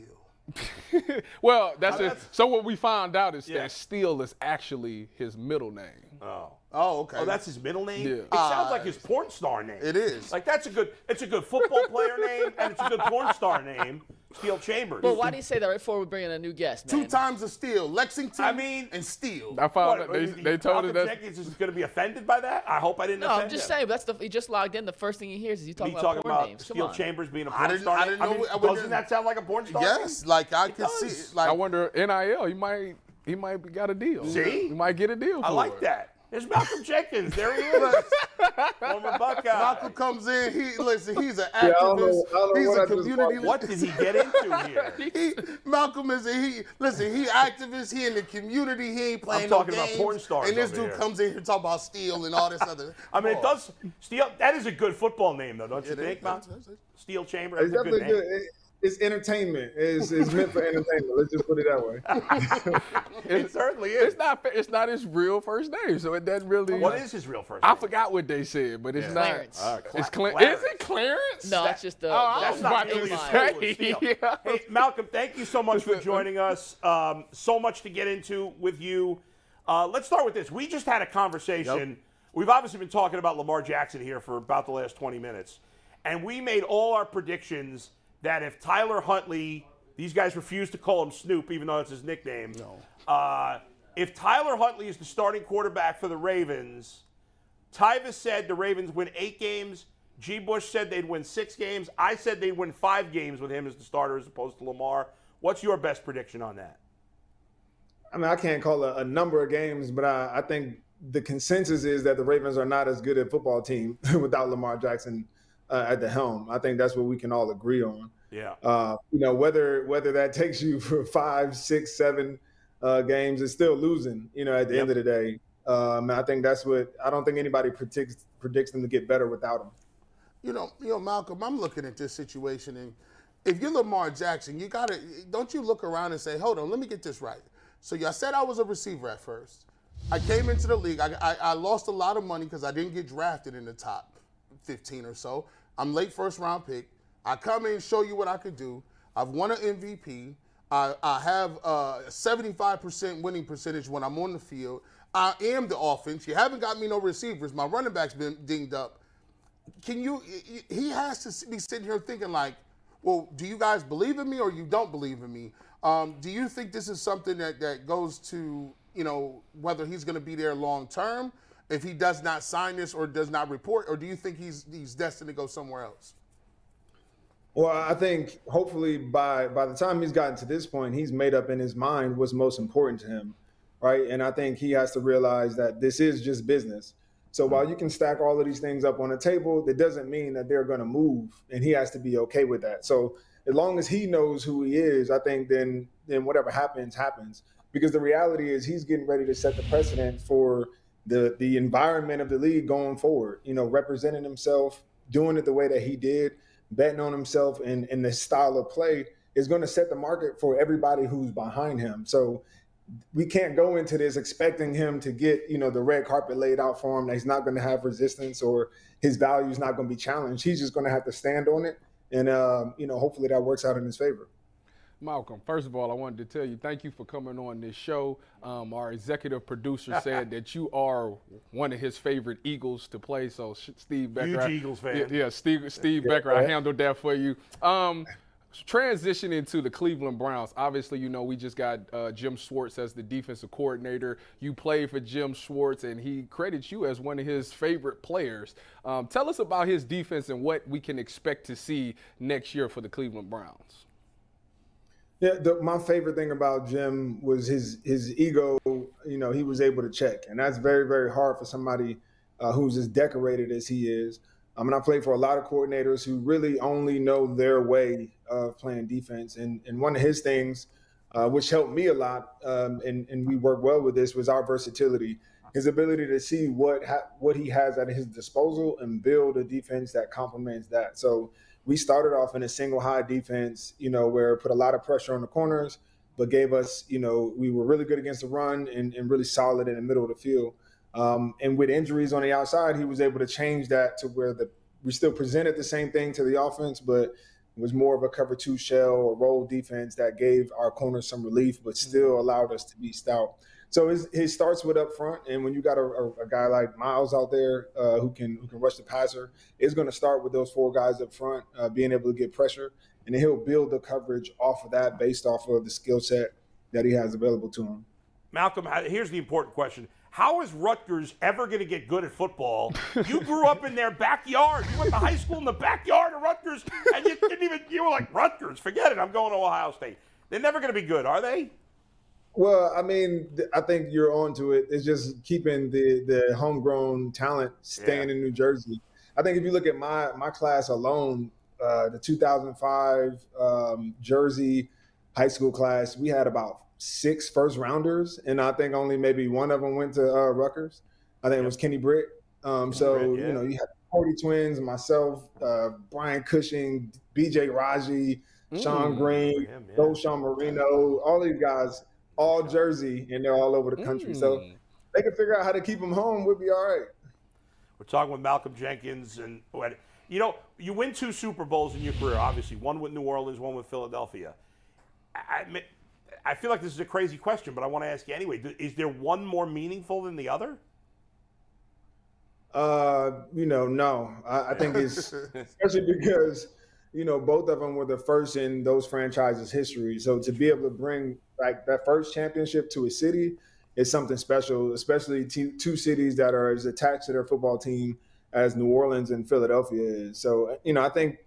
[laughs] well, that's it. that's- So what we found out is Yeah. that Steele is actually his middle name. oh. Oh, okay. Oh, that's his middle name. Yeah. It sounds like uh, his porn star name. It is. Like that's a good. It's a good football player name, and it's a good porn star name. Steele Chambers. Well, why do you say that right before we bring in a new guest, man? two times of Steele. Lexington. I mean- and Steele. I found What, they, they told us Malcolm that Jenkins is going to be offended by that. I hope I didn't No, offend I'm just him. saying. That's the he just logged in. The first thing he hears is you Me talking about talking porn about names. Come Steele. Chambers being a porn didn't- star. I didn't I know mean, I wouldn't- doesn't that sound like a porn star? yes, like I can does. see. Like I wonder NIL. He might he might be got a deal. See? he might get a deal. For I like it. that. There's Malcolm [laughs] Jenkins. There he is. Former Buckeye. Malcolm comes in. He listen. He's an I don't know- activist. I don't he's what a I community. What did he get into here? [laughs] He, Malcolm is a he. Listen, he activist. He in the community. He ain't playing I'm talking no about games. porn stars And this over dude here. comes in here talking about Steele and all this other. [laughs] I mean, it Oh. does. Steele. That is a good football name, though, don't you It is. think, Malcolm? That's- that's- Steele Chamber. It's That's a good definitely name. good. It- It's entertainment. It's, it's meant for entertainment. Let's just put it that way. [laughs] It certainly is. It's not it's not his real first name, so it doesn't really. What is his real first name? I forgot what they said, but it's Yeah. not. Clarence. Uh, Cla- It's Cla- Clarence. Is it Clarence? No, that's just the. Oh, I That's was not about to nearly as line. cool as Steele. Yeah. Hey, Malcolm, thank you so much for joining us. Um, so much to get into with you. Uh, let's start with this. We just had a conversation. We've obviously been talking about Lamar Jackson here for about the last 20 minutes. And we made all our predictions that if Tyler Huntley, these guys refuse to call him Snoop, even though it's his nickname. No. Uh, if Tyler Huntley is the starting quarterback for the Ravens, Tyvis said the Ravens win eight games. G. Bush said they'd win six games. I said they'd win five games with him as the starter as opposed to Lamar. What's your best prediction on that? I mean, I can't call a, a number of games, but I, I think the consensus is that the Ravens are not as good a football team [laughs] without Lamar Jackson uh, at the helm. I think that's what we can all agree on. Yeah. Uh, you know, whether whether that [laughs] takes you for five, six, seven uh, games, it's still losing. You know, at the end of the day, um, I think that's what I don't think anybody predicts predicts them to get better without him. You know, you know, Malcolm. I'm looking at this situation, and if you're Lamar Jackson, you gotta don't you look around and say, "Hold on, let me get this right." So y'all said I was a receiver at first. I came into the league. I, I, I lost a lot of money because I didn't get drafted in the top 15 or so. I'm late first round pick. I come in, show you what I could do. I've won an MVP. I, I have a 75% winning percentage when I'm on the field. I am the offense. You haven't got me no receivers. My running back's been dinged up can you he has to be sitting here thinking like well do you guys believe in me or you don't believe in me um, do you think this is something that, that goes to you know whether he's going to be there long term if he does not sign this or does not report or do you think he's he's destined to go somewhere else Well, I think hopefully by by the time he's gotten to this point, he's made up in his mind what's most important to him, right? And I think he has to realize that this is just business. So while you can stack all of these things up on a table, that doesn't mean that they're going to move, and he has to be okay with that. So as long as he knows who he is, I think then then whatever happens happens. Because the reality is he's getting ready to set the precedent for the the environment of the league going forward. You know, representing himself, doing it the way that he did, betting on himself and, and the style of play is going to set the market for everybody who's behind him. So we can't go into this expecting him to get you know the red carpet laid out for him that he's not going to have resistance or his value is not going to be challenged he's just going to have to stand on it and um, you know hopefully that works out in his favor Malcolm, first of all, I wanted to tell you thank you for coming on this show. Um, our executive producer [laughs] said that you are one of his favorite Eagles to play. So, Steve Becker, huge I, Eagles fan. Yeah, yeah Steve, Steve Becker, I handled that for you. Um, transitioning to the Cleveland Browns, obviously, you know, we just got uh, Jim Schwartz as the defensive coordinator. You played for Jim Schwartz, and he credits you as one of his favorite players. Um, tell us about his defense and what we can expect to see next year for the Cleveland Browns. Yeah, the, my favorite thing about Jim was his his ego. You know, he was able to check, and that's very very hard for somebody uh, who's as decorated as he is. I mean, I played for a lot of coordinators who really only know their way of playing defense, and and one of his things, uh, which helped me a lot, um, and and we work well with this, was our versatility, his ability to see what ha- what he has at his disposal and build a defense that complements that. So we started off in a single high defense, you know, where it put a lot of pressure on the corners, but gave us, you know, we were really good against the run and, and really solid in the middle of the field. Um, and with injuries on the outside, he was able to change that to where the we still presented the same thing to the offense, but it was more of a cover two shell or roll defense that gave our corners some relief, but still allowed us to be stout. So his, his starts with up front, and when you got a, a, a guy like Myles out there uh, who can who can rush the passer, is going to start with those four guys up front, uh, being able to get pressure, and then he'll build the coverage off of that based off of the skill set that he has available to him. Malcolm, here's the important question. How is Rutgers ever going to get good at football? [laughs] You grew up in their backyard. You went to high school in the backyard of Rutgers, and you didn't even, you were like, Rutgers, forget it. I'm going to Ohio State. They're never going to be good, are they? Well, I mean, I think you're on to it. It's just keeping the the homegrown talent staying yeah. in New Jersey. I think if you look at my my class alone, uh, the 2005 um, Jersey high school class, we had about six first rounders, and I think only maybe one of them went to uh, Rutgers. I think it was Kenny Britt. Um, so Britt, yeah. you know, you had McCourty Twins, myself, uh, Brian Cushing, B.J. Raji, Sean mm, Green, yeah. Knowshon Moreno, all these guys all Jersey, and they're all over the country. Mm. So they can figure out how to keep them home. We'll be all right. We're talking with Malcolm Jenkins, and you know, you win two Super Bowls in your career. Obviously, one with New Orleans, one with Philadelphia. I, I feel like this is a crazy question, but I want to ask you anyway. Is there one more meaningful than the other? Uh, you know, no. I, I think it's [laughs] especially because you know both of them were the first in those franchises' history. So to be able to bring like that first championship to a city is something special, especially t- two cities that are as attached to their football team as New Orleans and Philadelphia is. So, you know, I think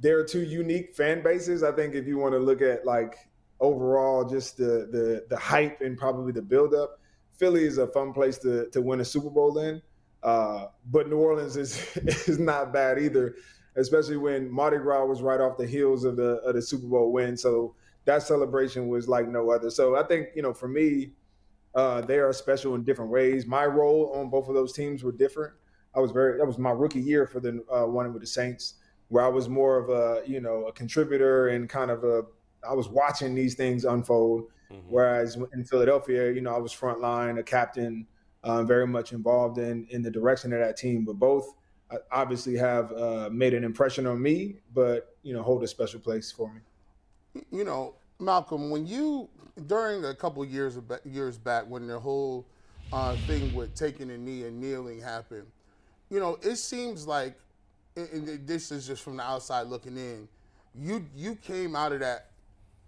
there are two unique fan bases. I think if you want to look at like overall just the the the hype and probably the buildup, Philly is a fun place to to win a Super Bowl in. Uh, but New Orleans is [laughs] is not bad either, especially when Mardi Gras was right off the heels of the of the Super Bowl win. So that celebration was like no other. So I think you know for me, uh, they are special in different ways. My role on both of those teams were different. I was very that was my rookie year for the uh, one with the Saints, where I was more of a you know a contributor and kind of a I was watching these things unfold. Mm-hmm. Whereas in Philadelphia, you know, I was front line, a captain, uh, very much involved in in the direction of that team. But both uh, obviously have uh, made an impression on me, but you know, hold a special place for me you know, Malcolm, when you during a couple years of, years back when the whole uh, thing with taking a knee and kneeling happened, you know, it seems like, and this is just from the outside looking in, you you came out of that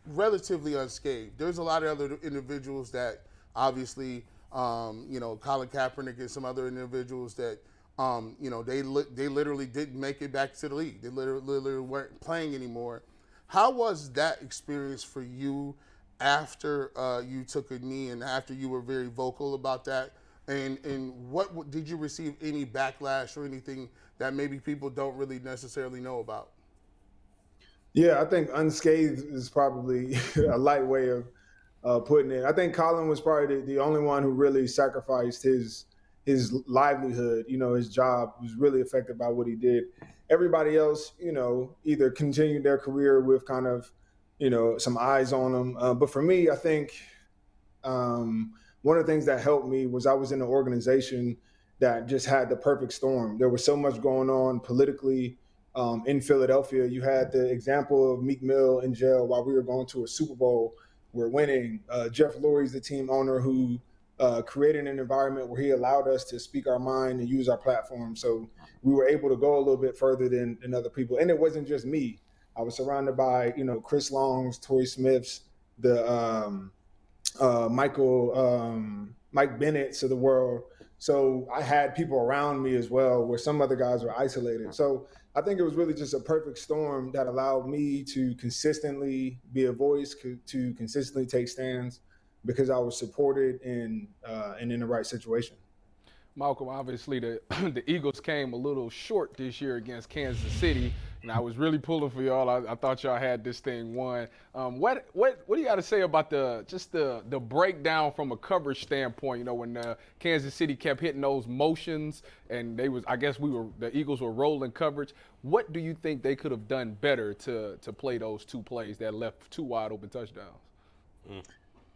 relatively unscathed. There's a lot of other individuals that obviously, um, you know, Colin Kaepernick and some other individuals that. Um, you know, they li- they literally didn't make it back to the league. They literally, literally weren't playing anymore how was that experience for you after uh, you took a knee and after you were very vocal about that? And and what did you receive any backlash or anything that maybe people don't really necessarily know about? Yeah, I think unscathed is probably [laughs] a light way of uh, putting it. I think Colin was probably the, the only one who really sacrificed his his livelihood. You know, his job was really affected by what he did everybody else, you know, either continued their career with kind of, you know, some eyes on them. Uh, but for me, I think Um, one of the things that helped me was I was in an organization that just had the perfect storm. There was so much going on politically um, in Philadelphia. You had the example of Meek Mill in jail while we were going to a Super Bowl. We're winning. Uh, Jeff Lurie's the team owner who uh, an environment where he allowed us to speak our mind and use our platform. So we were able to go a little bit further than, than other people. And it wasn't just me. I was surrounded by, you know, Chris Longs, Torrey Smiths, the um, uh, Michael, um, Mike Bennett's of the world. So I had people around me as well, where some other guys were isolated. So I think it was really just a perfect storm that allowed me to consistently be a voice, to consistently take stands, because I was supported and uh, and in the right situation. Malcolm, obviously the [clears throat] the Eagles came a little short this year against Kansas City and I was really pulling for y'all. I, I thought y'all had this thing won. Um, what what what do you got to say about the just the the breakdown from a coverage standpoint? You know, when uh, Kansas City kept hitting those motions, and they was I guess we were the Eagles were rolling coverage. What do you think they could have done better to to play those two plays that left two wide open touchdowns? Mm.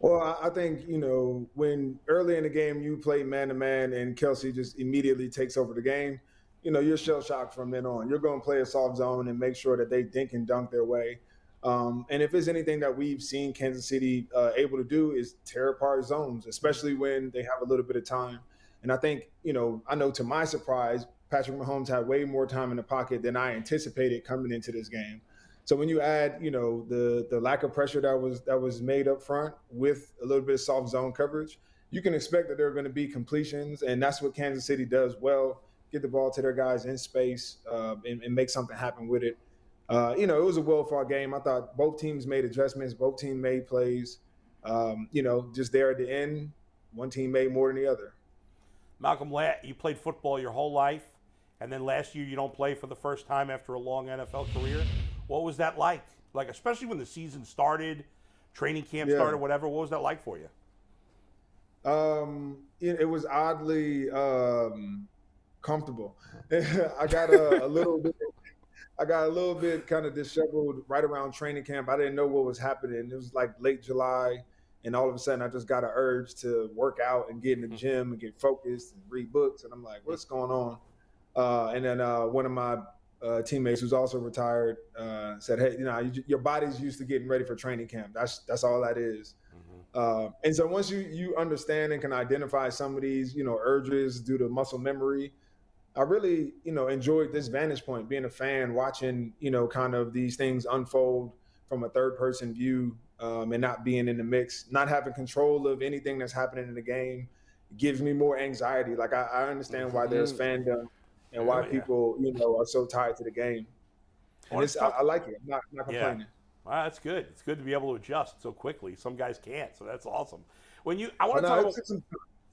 Well, I think you know when early in the game you play man to man and Kelce just immediately takes over the game you know, you're shell shocked from then on. You're going to play a soft zone and make sure that they dink and dunk their way. Um, and if there's anything that we've seen Kansas City uh, able to do is tear apart zones, especially when they have a little bit of time. And I think, you know, I know to my surprise, Patrick Mahomes had way more time in the pocket than I anticipated coming into this game. So when you add, you know, the the lack of pressure that was that was made up front with a little bit of soft zone coverage, you can expect that there are going to be completions, and that's what Kansas City does well get the ball to their guys in space uh, and, and, make something happen with it. Uh, you know, it was a well fought game. I thought both teams made adjustments, both teams made plays. Um, you know, just there at the end, one team made more than the other. Malcolm, you played football your whole life, and then last year you don't play for the first time after a long NFL career. What was that like? Like, especially when the season started, training camp yeah. started, whatever. What was that like for you? Um, it, it was oddly um, comfortable. [laughs] I got a, a little bit. I got a little bit kind of disheveled right around training camp. I didn't know what was happening. It was like late July, and all of a sudden, I just got an urge to work out and get in the mm-hmm. gym and get focused and read books. And I'm like, "What's going on?" Uh, and then uh, one of my uh, teammates, who's also retired, uh, said, "Hey, you know, you, your body's used to getting ready for training camp. That's that's all that is." Mm-hmm. Uh, and so once you you understand and can identify some of these, you know, urges due to muscle memory, I really, you know, enjoyed this vantage point, being a fan, watching, you know, kind of these things unfold from a third person view um, and not being in the mix, not having control of anything that's happening in the game gives me more anxiety. Like I, I understand why there's mm-hmm. fandom and why oh, yeah. people, you know, are so tied to the game. And it's, I, I, like it. I'm not, not complaining. Yeah. Well, that's good. It's good to be able to adjust so quickly. Some guys can't, so that's awesome. When you, I want to talk about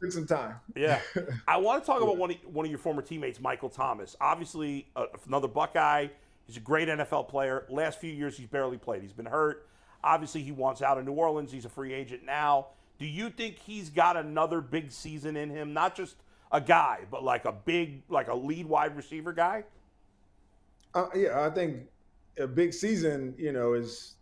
took some time. Yeah, [laughs] I want to talk about one of, one of your former teammates, Michael Thomas. Obviously, uh, another Buckeye. He's a great NFL player. Last few years, he's barely played. He's been hurt. Obviously, he wants out of New Orleans. He's a free agent now. Do you think he's got another big season in him? Not just a guy, but like a big, like a lead wide receiver guy. Uh, yeah, I think a big season, you know, is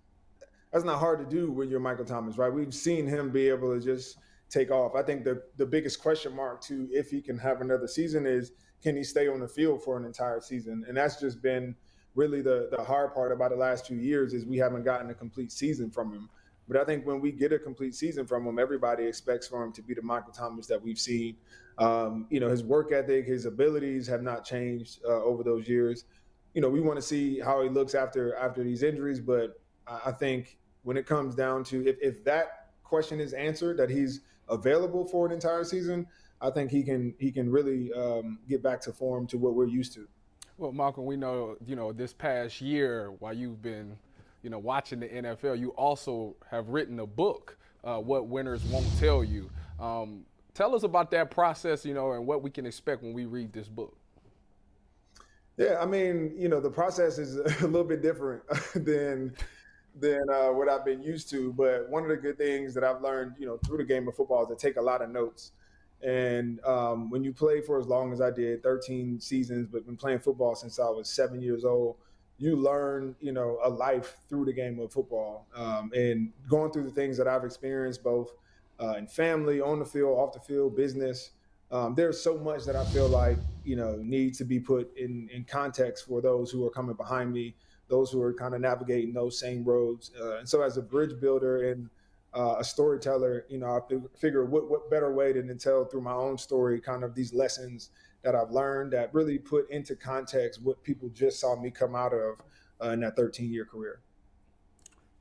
that's not hard to do when you're Michael Thomas, right? We've seen him be able to just take off. I think the the biggest question mark to if he can have another season is can he stay on the field for an entire season? And that's just been really the the hard part about the last few years is we haven't gotten a complete season from him. But I think when we get a complete season from him, everybody expects for him to be the Michael Thomas that we've seen. Um, you know, his work ethic, his abilities have not changed uh, over those years. You know, we want to see how he looks after after these injuries, but I, think when it comes down to if, if that question is answered, that he's available for an entire season, I think he can he can really um, get back to form to what we're used to. Well, Malcolm, we know you know this past year while you've been you know watching the NFL, you also have written a book, uh, "What Winners Won't Tell You." Um, tell us about that process, you know, and what we can expect when we read this book. Yeah, I mean, you know, the process is [laughs] a little bit different [laughs] than than uh, what I've been used to. But one of the good things that I've learned, you know, through the game of football is to take a lot of notes. And um, when you play for as long as I did, 13 seasons, but been playing football since I was seven years old, you learn, you know, a life through the game of football. Um, and going through the things that I've experienced, both uh, in family, on the field, off the field, business. Um, there's so much that I feel like you know needs to be put in in context for those who are coming behind me, those who are kind of navigating those same roads. Uh, and so, as a bridge builder and uh, a storyteller, you know, I figure what what better way than to tell through my own story, kind of these lessons that I've learned that really put into context what people just saw me come out of uh, in that 13 year career.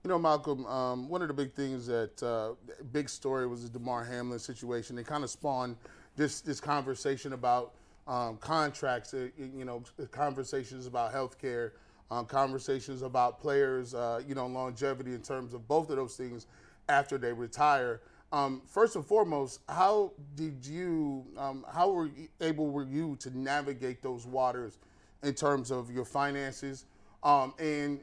You know, Malcolm, um, one of the big things that uh, big story was the Damar Hamlin situation. It kind of spawned this this conversation about um, contracts. Uh, you know, conversations about healthcare, um, conversations about players. Uh, you know, longevity in terms of both of those things after they retire. Um, first and foremost, how did you, um, how were you, able were you to navigate those waters in terms of your finances? Um, and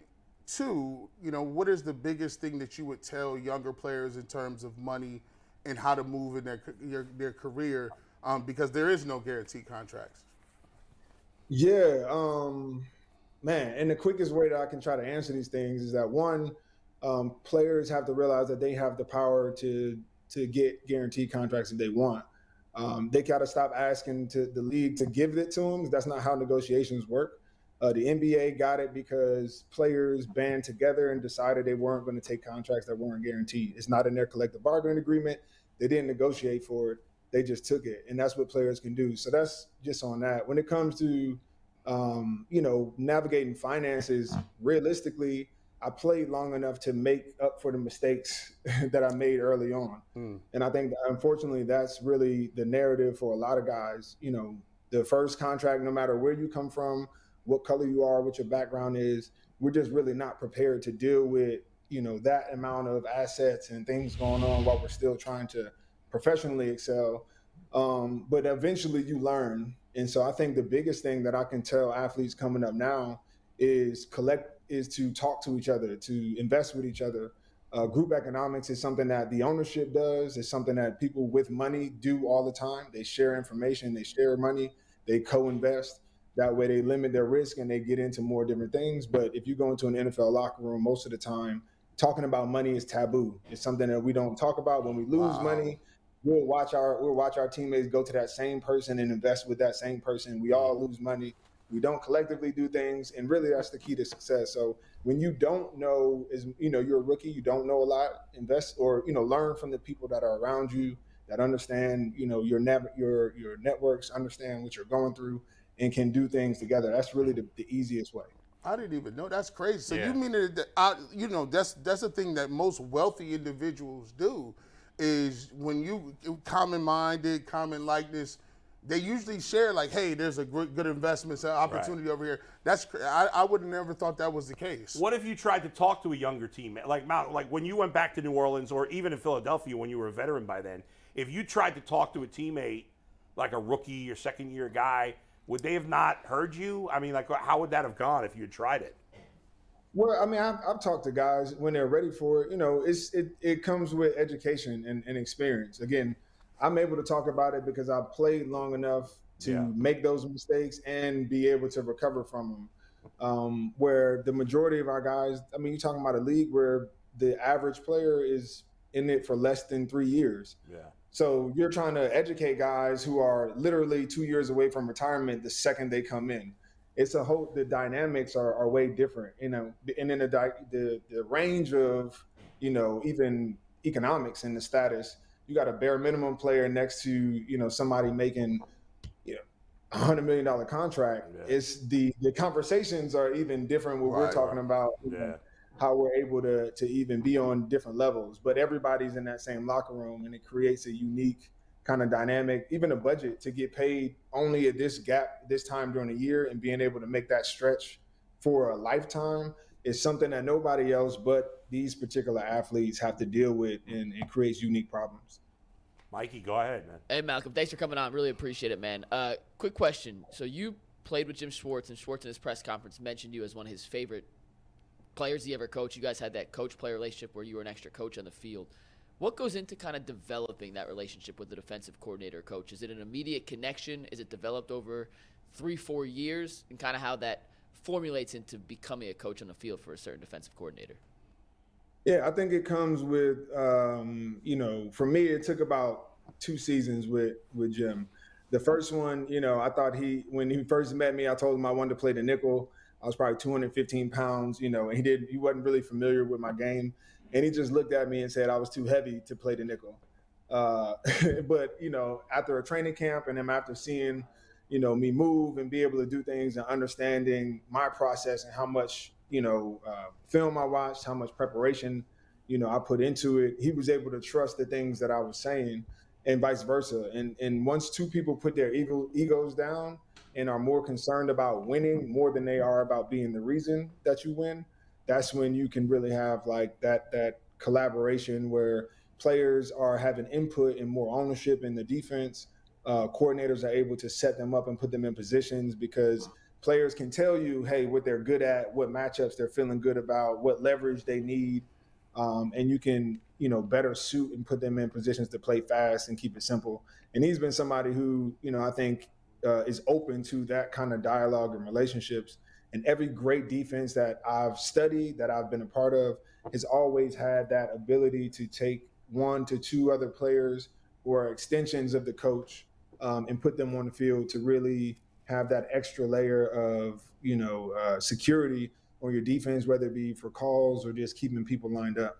two, you know, what is the biggest thing that you would tell younger players in terms of money and how to move in their their, their career? Um, because there is no guaranteed contracts. Yeah, um, man, and the quickest way that I can try to answer these things is that one, um, players have to realize that they have the power to to get guaranteed contracts if they want. Um, they got to stop asking to the league to give it to them. That's not how negotiations work. Uh, the NBA got it because players band together and decided they weren't going to take contracts that weren't guaranteed. It's not in their collective bargaining agreement. They didn't negotiate for it. They just took it, and that's what players can do. So that's just on that. When it comes to, um, you know, navigating finances, realistically, I played long enough to make up for the mistakes [laughs] that I made early on. Mm. And I think that unfortunately that's really the narrative for a lot of guys. You know, the first contract, no matter where you come from, what color you are, what your background is, we're just really not prepared to deal with, you know, that amount of assets and things going on while we're still trying to professionally excel. Um, but eventually you learn. And so I think the biggest thing that I can tell athletes coming up now is collect is to talk to each other, to invest with each other. Uh, group economics is something that the ownership does. It's something that people with money do all the time. They share information, they share money, they co-invest. That way, they limit their risk and they get into more different things. But if you go into an NFL locker room, most of the time, talking about money is taboo. It's something that we don't talk about. When we lose wow. money, we'll watch our we'll watch our teammates go to that same person and invest with that same person. We all mm. lose money we don't collectively do things and really that's the key to success so when you don't know is you know you're a rookie you don't know a lot invest or you know learn from the people that are around you that understand you know your net your your networks understand what you're going through and can do things together that's really the, the easiest way I didn't even know. That's crazy. So yeah. you mean that? I, you know, that's that's the thing that most wealthy individuals do, is when you common-minded, common likeness they usually share like, "Hey, there's a good, good investment opportunity right. over here." That's I, I would have never thought that was the case. What if you tried to talk to a younger teammate, like Mount, like when you went back to New Orleans or even in Philadelphia when you were a veteran by then? If you tried to talk to a teammate, like a rookie or second year guy, would they have not heard you? I mean, like, how would that have gone if you had tried it? Well, I mean, I've, I've, talked to guys when they're ready for it. You know, it's it, it comes with education and, and experience. Again, I'm able to talk about it because I played long enough to yeah. make those mistakes and be able to recover from them. Um, where the majority of our guys, I mean, you're talking about a league where the average player is in it for less than three years. Yeah. So you're trying to educate guys who are literally two years away from retirement the second they come in. It's a whole. The dynamics are, are way different, you know, and then the, the the range of, you know, even economics and the status you got a bare minimum player next to you know somebody making you know a hundred million dollar contract. Yeah. It's the the conversations are even different when right, we're talking right. about yeah. know, how we're able to to even be on different levels. But everybody's in that same locker room, and it creates a unique kind of dynamic. Even a budget to get paid only at this gap this time during the year, and being able to make that stretch for a lifetime is something that nobody else but these particular athletes have to deal with and it creates unique problems. Mikey, go ahead, man. Hey, Malcolm, thanks for coming on. Really appreciate it, man. Uh, quick question. So you played with Jim Schwartz, and Schwartz in his press conference mentioned you as one of his favorite players he ever coached. You guys had that coach-player relationship where you were an extra coach on the field. What goes into kind of developing that relationship with the defensive coordinator coach? Is it an immediate connection? Is it developed over three, four years? And kind of how that formulates into becoming a coach on the field for a certain defensive coordinator? Yeah, I think it comes with um, you know, for me it took about two seasons with with Jim. The first one, you know, I thought he when he first met me, I told him I wanted to play the nickel. I was probably 215 pounds, you know, and he did he wasn't really familiar with my game. And he just looked at me and said I was too heavy to play the nickel. Uh, [laughs] but you know, after a training camp and then after seeing, you know, me move and be able to do things and understanding my process and how much you know, uh, film I watched, how much preparation, you know, I put into it. He was able to trust the things that I was saying, and vice versa. And and once two people put their ego, egos down and are more concerned about winning more than they are about being the reason that you win, that's when you can really have like that that collaboration where players are having input and more ownership in the defense. Uh, coordinators are able to set them up and put them in positions because players can tell you, hey, what they're good at, what matchups they're feeling good about, what leverage they need, um, and you can, you know, better suit and put them in positions to play fast and keep it simple. And he's been somebody who, you know, I think uh, is open to that kind of dialogue and relationships. And every great defense that I've studied, that I've been a part of, has always had that ability to take one to two other players who are extensions of the coach um, and put them on the field to really have that extra layer of you know uh, security on your defense, whether it be for calls or just keeping people lined up.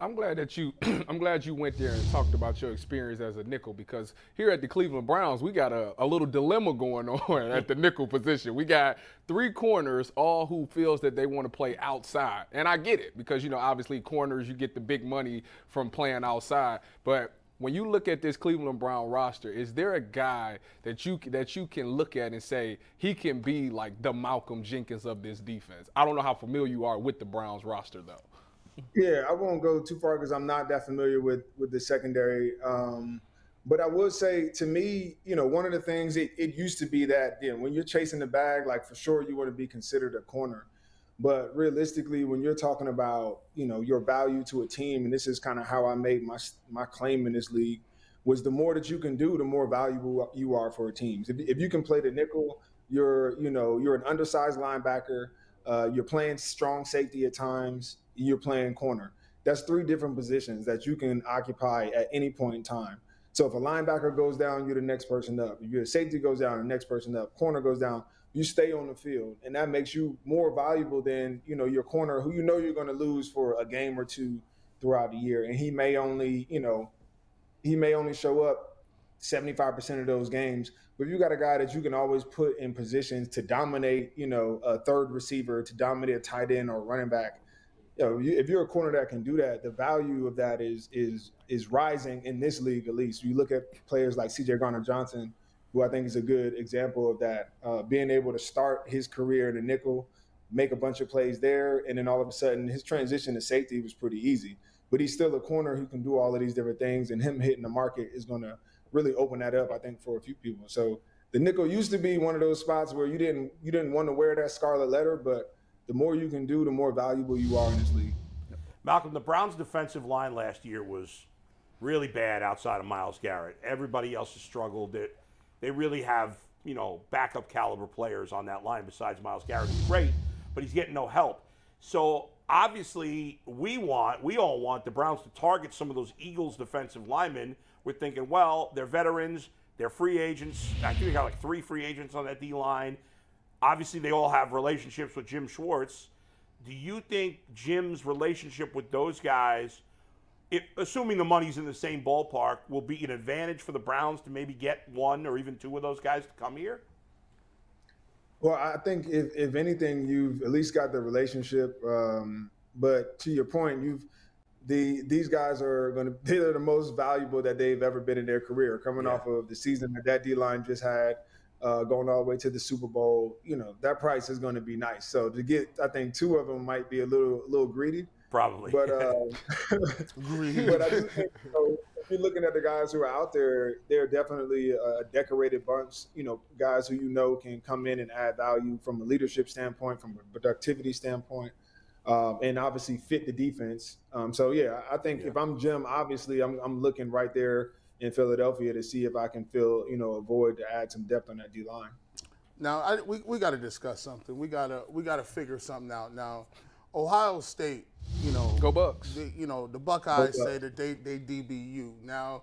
I'm glad that you [clears throat] I'm glad you went there and talked about your experience as a nickel because here at the Cleveland Browns we got a, a little dilemma going [laughs] on at the nickel position. We got three corners all who feels that they want to play outside. And I get it because you know obviously corners you get the big money from playing outside, but when you look at this Cleveland Brown roster, is there a guy that you that you can look at and say he can be like the Malcolm Jenkins of this defense? I don't know how familiar you are with the Browns roster though. Yeah, I won't go too far because I'm not that familiar with with the secondary. Um, but I will say, to me, you know, one of the things it, it used to be that you know, when you're chasing the bag, like for sure you want to be considered a corner. But realistically, when you're talking about you know your value to a team, and this is kind of how I made my my claim in this league, was the more that you can do, the more valuable you are for teams. If, if you can play the nickel, you're you know you're an undersized linebacker. Uh, you're playing strong safety at times. You're playing corner. That's three different positions that you can occupy at any point in time. So if a linebacker goes down, you're the next person up. If your safety goes down, the next person up. Corner goes down, you stay on the field, and that makes you more valuable than you know your corner, who you know you're going to lose for a game or two throughout the year, and he may only you know he may only show up 75% of those games. But if you got a guy that you can always put in positions to dominate, you know, a third receiver, to dominate a tight end or running back, you know, if you're a corner that can do that, the value of that is is is rising in this league at least. You look at players like C.J. Gardner Johnson who I think is a good example of that. Uh, being able to start his career in the nickel, make a bunch of plays there, and then all of a sudden his transition to safety was pretty easy. But he's still a corner who can do all of these different things, and him hitting the market is going to really open that up, I think, for a few people. So the nickel used to be one of those spots where you didn't you didn't want to wear that scarlet letter, but the more you can do, the more valuable you are in this league. Malcolm, the Browns' defensive line last year was really bad outside of Myles Garrett. Everybody else has struggled. It they really have, you know, backup caliber players on that line besides Myles Garrett, who's great, but he's getting no help. So obviously, we want, we all want the Browns to target some of those Eagles defensive linemen. We're thinking, well, they're veterans, they're free agents. I think we got like three free agents on that D line. Obviously, they all have relationships with Jim Schwartz. Do you think Jim's relationship with those guys it, assuming the money's in the same ballpark, will be an advantage for the Browns to maybe get one or even two of those guys to come here? Well, I think if, if anything, you've at least got the relationship. Um, but to your point, you've the these guys are going [laughs] to they're the most valuable that they've ever been in their career, coming yeah. off of the season that that D line just had, uh, going all the way to the Super Bowl. You know that price is going to be nice. So to get, I think two of them might be a little a little greedy. Probably. But uh, [laughs] [laughs] but I do think you know, if you're looking at the guys who are out there, they're definitely a decorated bunch. You know, guys who you know can come in and add value from a leadership standpoint, from a productivity standpoint. Um, and obviously fit the defense. Um, so yeah, I think yeah. if I'm Jim, obviously I'm, I'm looking right there in Philadelphia to see if I can fill you know a void to add some depth on that D line. Now I, we we got to discuss something. We gotta we gotta figure something out now Ohio State, you know, Go Bucks. the, you know, the Buckeyes say that they they DBU. Now,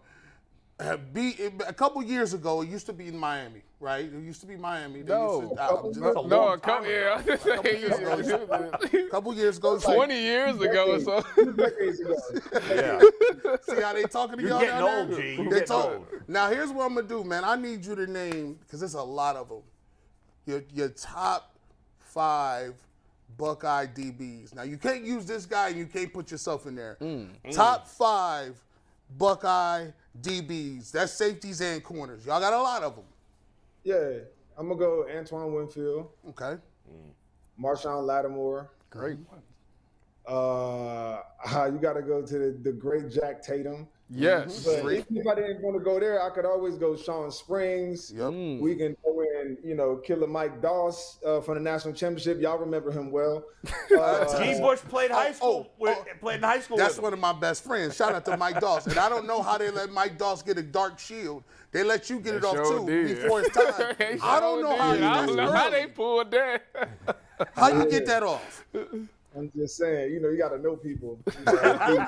be, a couple years ago, it used to be in Miami, right? It used to be Miami. They No. to, I'm just- That's a No, long come time [laughs] here. a couple years ago, it's like- 20 years ago or so. Two decades ago. [laughs] Yeah. [laughs] See how they talking to You're y'all getting down old. G. You're They getting talk- old. Now here's what I'm gonna do, man. I need you to name because there's a lot of them. Your your top five Buckeye DBs. Now you can't use this guy and you can't put yourself in there. Mm. Top five Buckeye DBs. That's safeties and corners. Y'all got a lot of them. Yeah, I'm gonna go Antoine Winfield, Okay. Marshon Lattimore. Great. Uh, [laughs] you got to go to the, the great Jack Tatum. Yes. But if, if I didn't want to go there, I could always go Shawn Springs. Yep. We can go in, you know, Killer Mike Doss uh, from the national championship. Y'all remember him well. [laughs] Uh, G. Bush played high school. oh, with, oh. played in high school. That's with one of my best friends. Shout out to Mike Doss. And I don't know how they let Mike Doss get a dark shield. They let you get it off Sure too did. before it's time. [laughs] I don't sure know how did. you, I don't know how they early. pulled that. How you get that off? [laughs] I'm just saying, you know, you got to know people. [laughs] uh,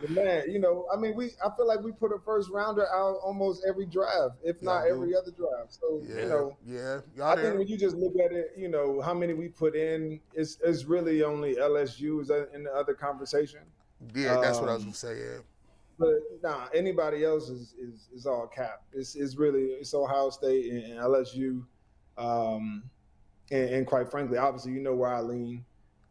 but man, you know, I mean, we I feel like we put a first rounder out almost every drive, if not Y'all every other drive. So Yeah, you know, yeah. I Y'all think there. when you just look at it, you know, how many we put in, it's, it's really only LSU is in the other conversation. Yeah, that's what I was um, gonna say. Yeah. But nah, anybody else is is, is all cap. It's, it's really it's Ohio State and, and LSU, um, and, and quite frankly, obviously you know where I lean,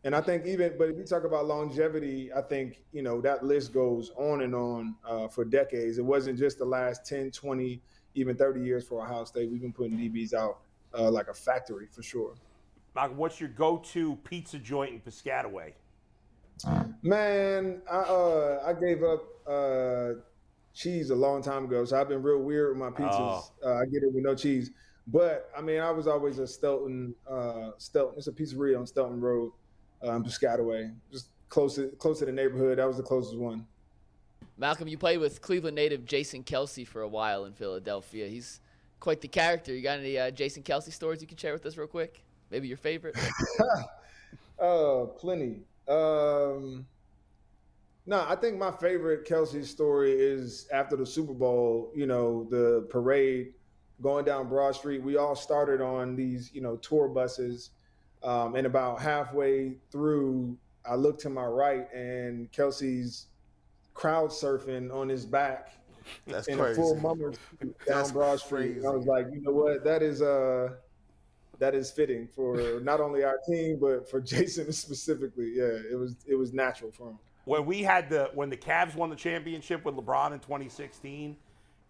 and I think even but if you talk about longevity, I think you know that list goes on and on uh, for decades. It wasn't just the last 10, 20, even 30 years for Ohio State. We've been putting DBs out uh, like a factory for sure. Malcolm, what's your go-to pizza joint in Piscataway? Man, I uh I gave up uh cheese a long time ago, so I've been real weird with my pizzas. Uh, I get it with no cheese, but I mean I was always a Stelton uh Stelton. It's a pizzeria on Stelton Road, um, Piscataway, just close to close to the neighborhood. That was the closest one. Malcolm, you played with Cleveland native Jason Kelce for a while in Philadelphia. He's quite the character. You got any uh, Jason Kelce stories you can share with us real quick? Maybe your favorite? [laughs] Uh, plenty. Um, no, I think my favorite Kelce story is after the Super Bowl. You know, the parade going down Broad Street. We all started on these, you know, tour buses, um, and about halfway through, I looked to my right, and Kelce's crowd surfing on his back That's in crazy. a full mummer [laughs] suit down That's Broad Street. And I was like, you know what? That is uh that is fitting for not only our team but for [laughs] Jason specifically. Yeah, it was it was natural for him. When we had the when the Cavs won the championship with LeBron in 2016,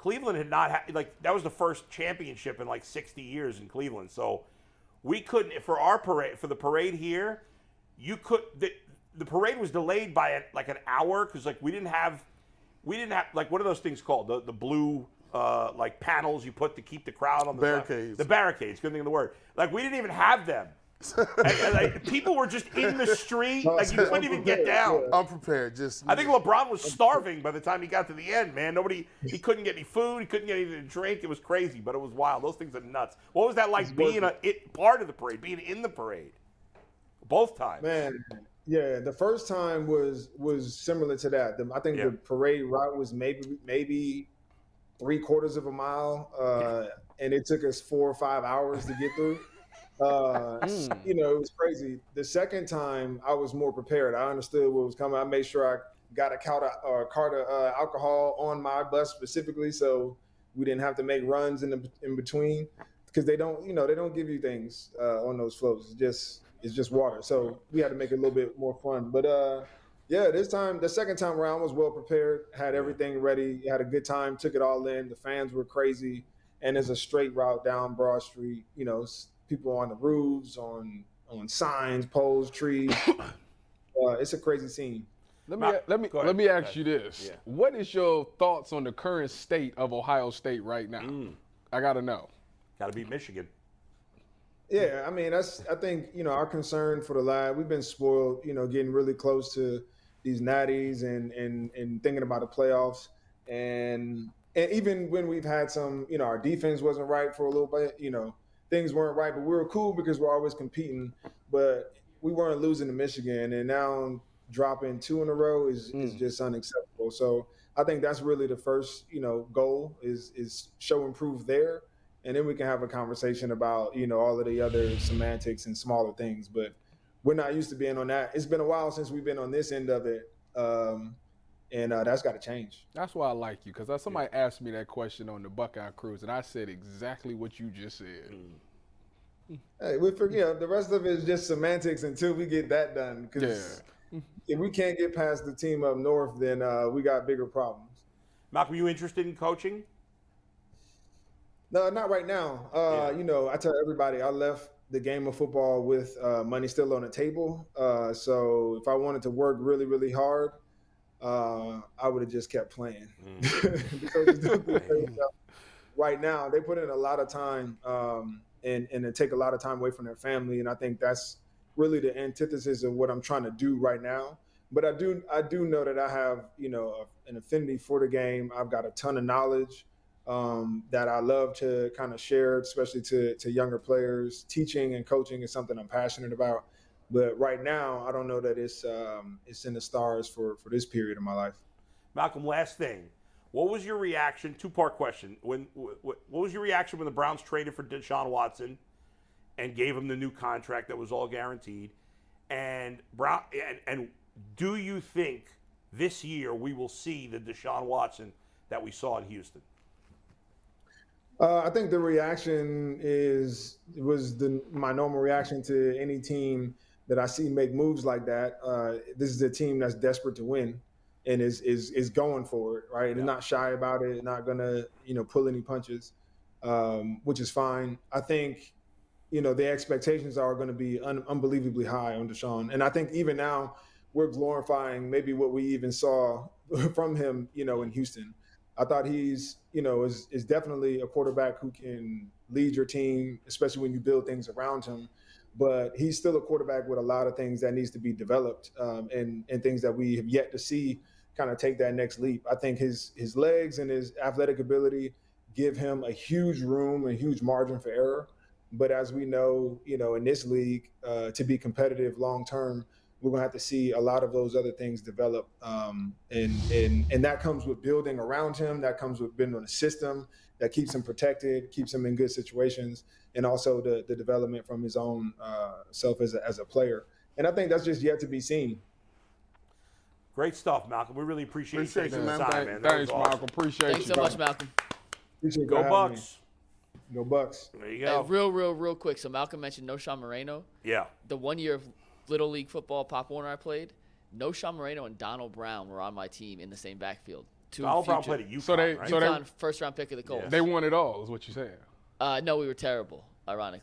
Cleveland had not had like that was the first championship in like 60 years in Cleveland. So we couldn't for our parade for the parade here, you could the, the parade was delayed by a, like an hour because like we didn't have we didn't have like what are those things called the the blue uh, like panels you put to keep the crowd on the side? Barricades. the barricades couldn't think of the word like we didn't even have them [laughs] and, and, like, people were just in the street like you couldn't even get [laughs] down Unprepared. Just I think LeBron was starving by the time he got to the end, man. Nobody, he couldn't get any food, he couldn't get anything to drink. It was crazy, but it was wild. Those things are nuts. What was that like being a it, part of the parade, being in the parade, both times? Man, yeah, the first time was was similar to that. The, I think Yeah. the parade route was maybe maybe three quarters of a mile, uh, and it took us four or five hours to get through. Uh, You know, it was crazy. The second time, I was more prepared. I understood what was coming. I made sure I got a cart of, uh, cart of uh, alcohol on my bus specifically, so we didn't have to make runs in the, in between because they don't, you know, they don't give you things uh, on those floats. It's just it's just water. So we had to make it a little bit more fun. But uh, yeah, this time, the second time around was well prepared. Had everything ready. Had a good time. Took it all in. The fans were crazy, and there's a straight route down Broad Street. You know, people on the roofs, on on signs, poles, trees. [coughs] Uh, it's a crazy scene. Let me Ma- let me let me ask you this: Yeah. What is your thoughts on the current state of Ohio State right now? Mm. I gotta know. Got to beat Michigan. Yeah, I mean that's I think you know our concern for the lad. We've been spoiled, you know, getting really close to these natties and and and thinking about the playoffs. And and even when we've had some, you know, our defense wasn't right for a little bit. You know, things weren't right, but we were cool because we're always competing. But we weren't losing to Michigan, and now dropping two in a row is, is just unacceptable. So I think that's really the first, you know, goal is is show improve there, and then we can have a conversation about you know all of the other semantics and smaller things. But we're not used to being on that. It's been a while since we've been on this end of it, um, and uh, that's got to change. That's why I like you, because somebody asked me that question on the Buckeye Cruise, and I said exactly what you just said. Hey, we forget the rest of it is just semantics until we get that done. Because if we can't get past the team up north, then uh, we got bigger problems. Malcolm, are you interested in coaching? No, not right now. Uh, Yeah. You know, I tell everybody I left the game of football with uh, money still on the table. Uh, so if I wanted to work really, really hard, uh, I would have just kept playing. [laughs] Because right now, they put in a lot of time um, and and it take a lot of time away from their family, and I think that's really the antithesis of what I'm trying to do right now. But I do I do know that I have you know an affinity for the game. I've got a ton of knowledge um, that I love to kind of share, especially to, to younger players. Teaching and coaching is something I'm passionate about. But right now, I don't know that it's um, it's in the stars for for this period of my life. Malcolm, last thing. What was your reaction? Two part question. When wh- what was your reaction when the Browns traded for Deshaun Watson and gave him the new contract that was all guaranteed? And Brown and, and do you think this year we will see the Deshaun Watson that we saw in Houston? Uh, I think the reaction is was the my normal reaction to any team that I see make moves like that. Uh, this is a team that's desperate to win and is is is going for it, right? They're not shy about it, not gonna you know pull any punches, um, which is fine. I think you know the expectations are going to be un- unbelievably high on Deshaun, and I think even now we're glorifying maybe what we even saw [laughs] from him, you know, in Houston. I thought he's, you know, is is definitely a quarterback who can lead your team, especially when you build things around him. But he's still a quarterback with a lot of things that needs to be developed, um, and and things that we have yet to see kind of take that next leap. I think his his legs and his athletic ability give him a huge room, a huge margin for error. But as we know, you know, in this league, uh, to be competitive long term, we're gonna have to see a lot of those other things develop, um, and and and that comes with building around him. That comes with building on a system that keeps him protected, keeps him in good situations, and also the the development from his own uh, self as a, as a player. And I think that's just yet to be seen. Great stuff, Malcolm. We really appreciate, Appreciate you taking you, the man. time, man. That thanks, awesome. Malcolm. Appreciate it. Thanks you. so much, Malcolm. Appreciate Go you having me. Bucks. Go Bucks. There you Hey, go. real, real, real quick. So Malcolm mentioned Knowshon Moreno. yeah. The one year of Little League football, Pop Warner I played, Knowshon Moreno and Donald Brown were on my team in the same backfield. Two Donald Brown future- played at UConn, So they- right? so they- first round pick of the Colts. They won it all, is what you're saying. Uh, no, we were terrible, ironically.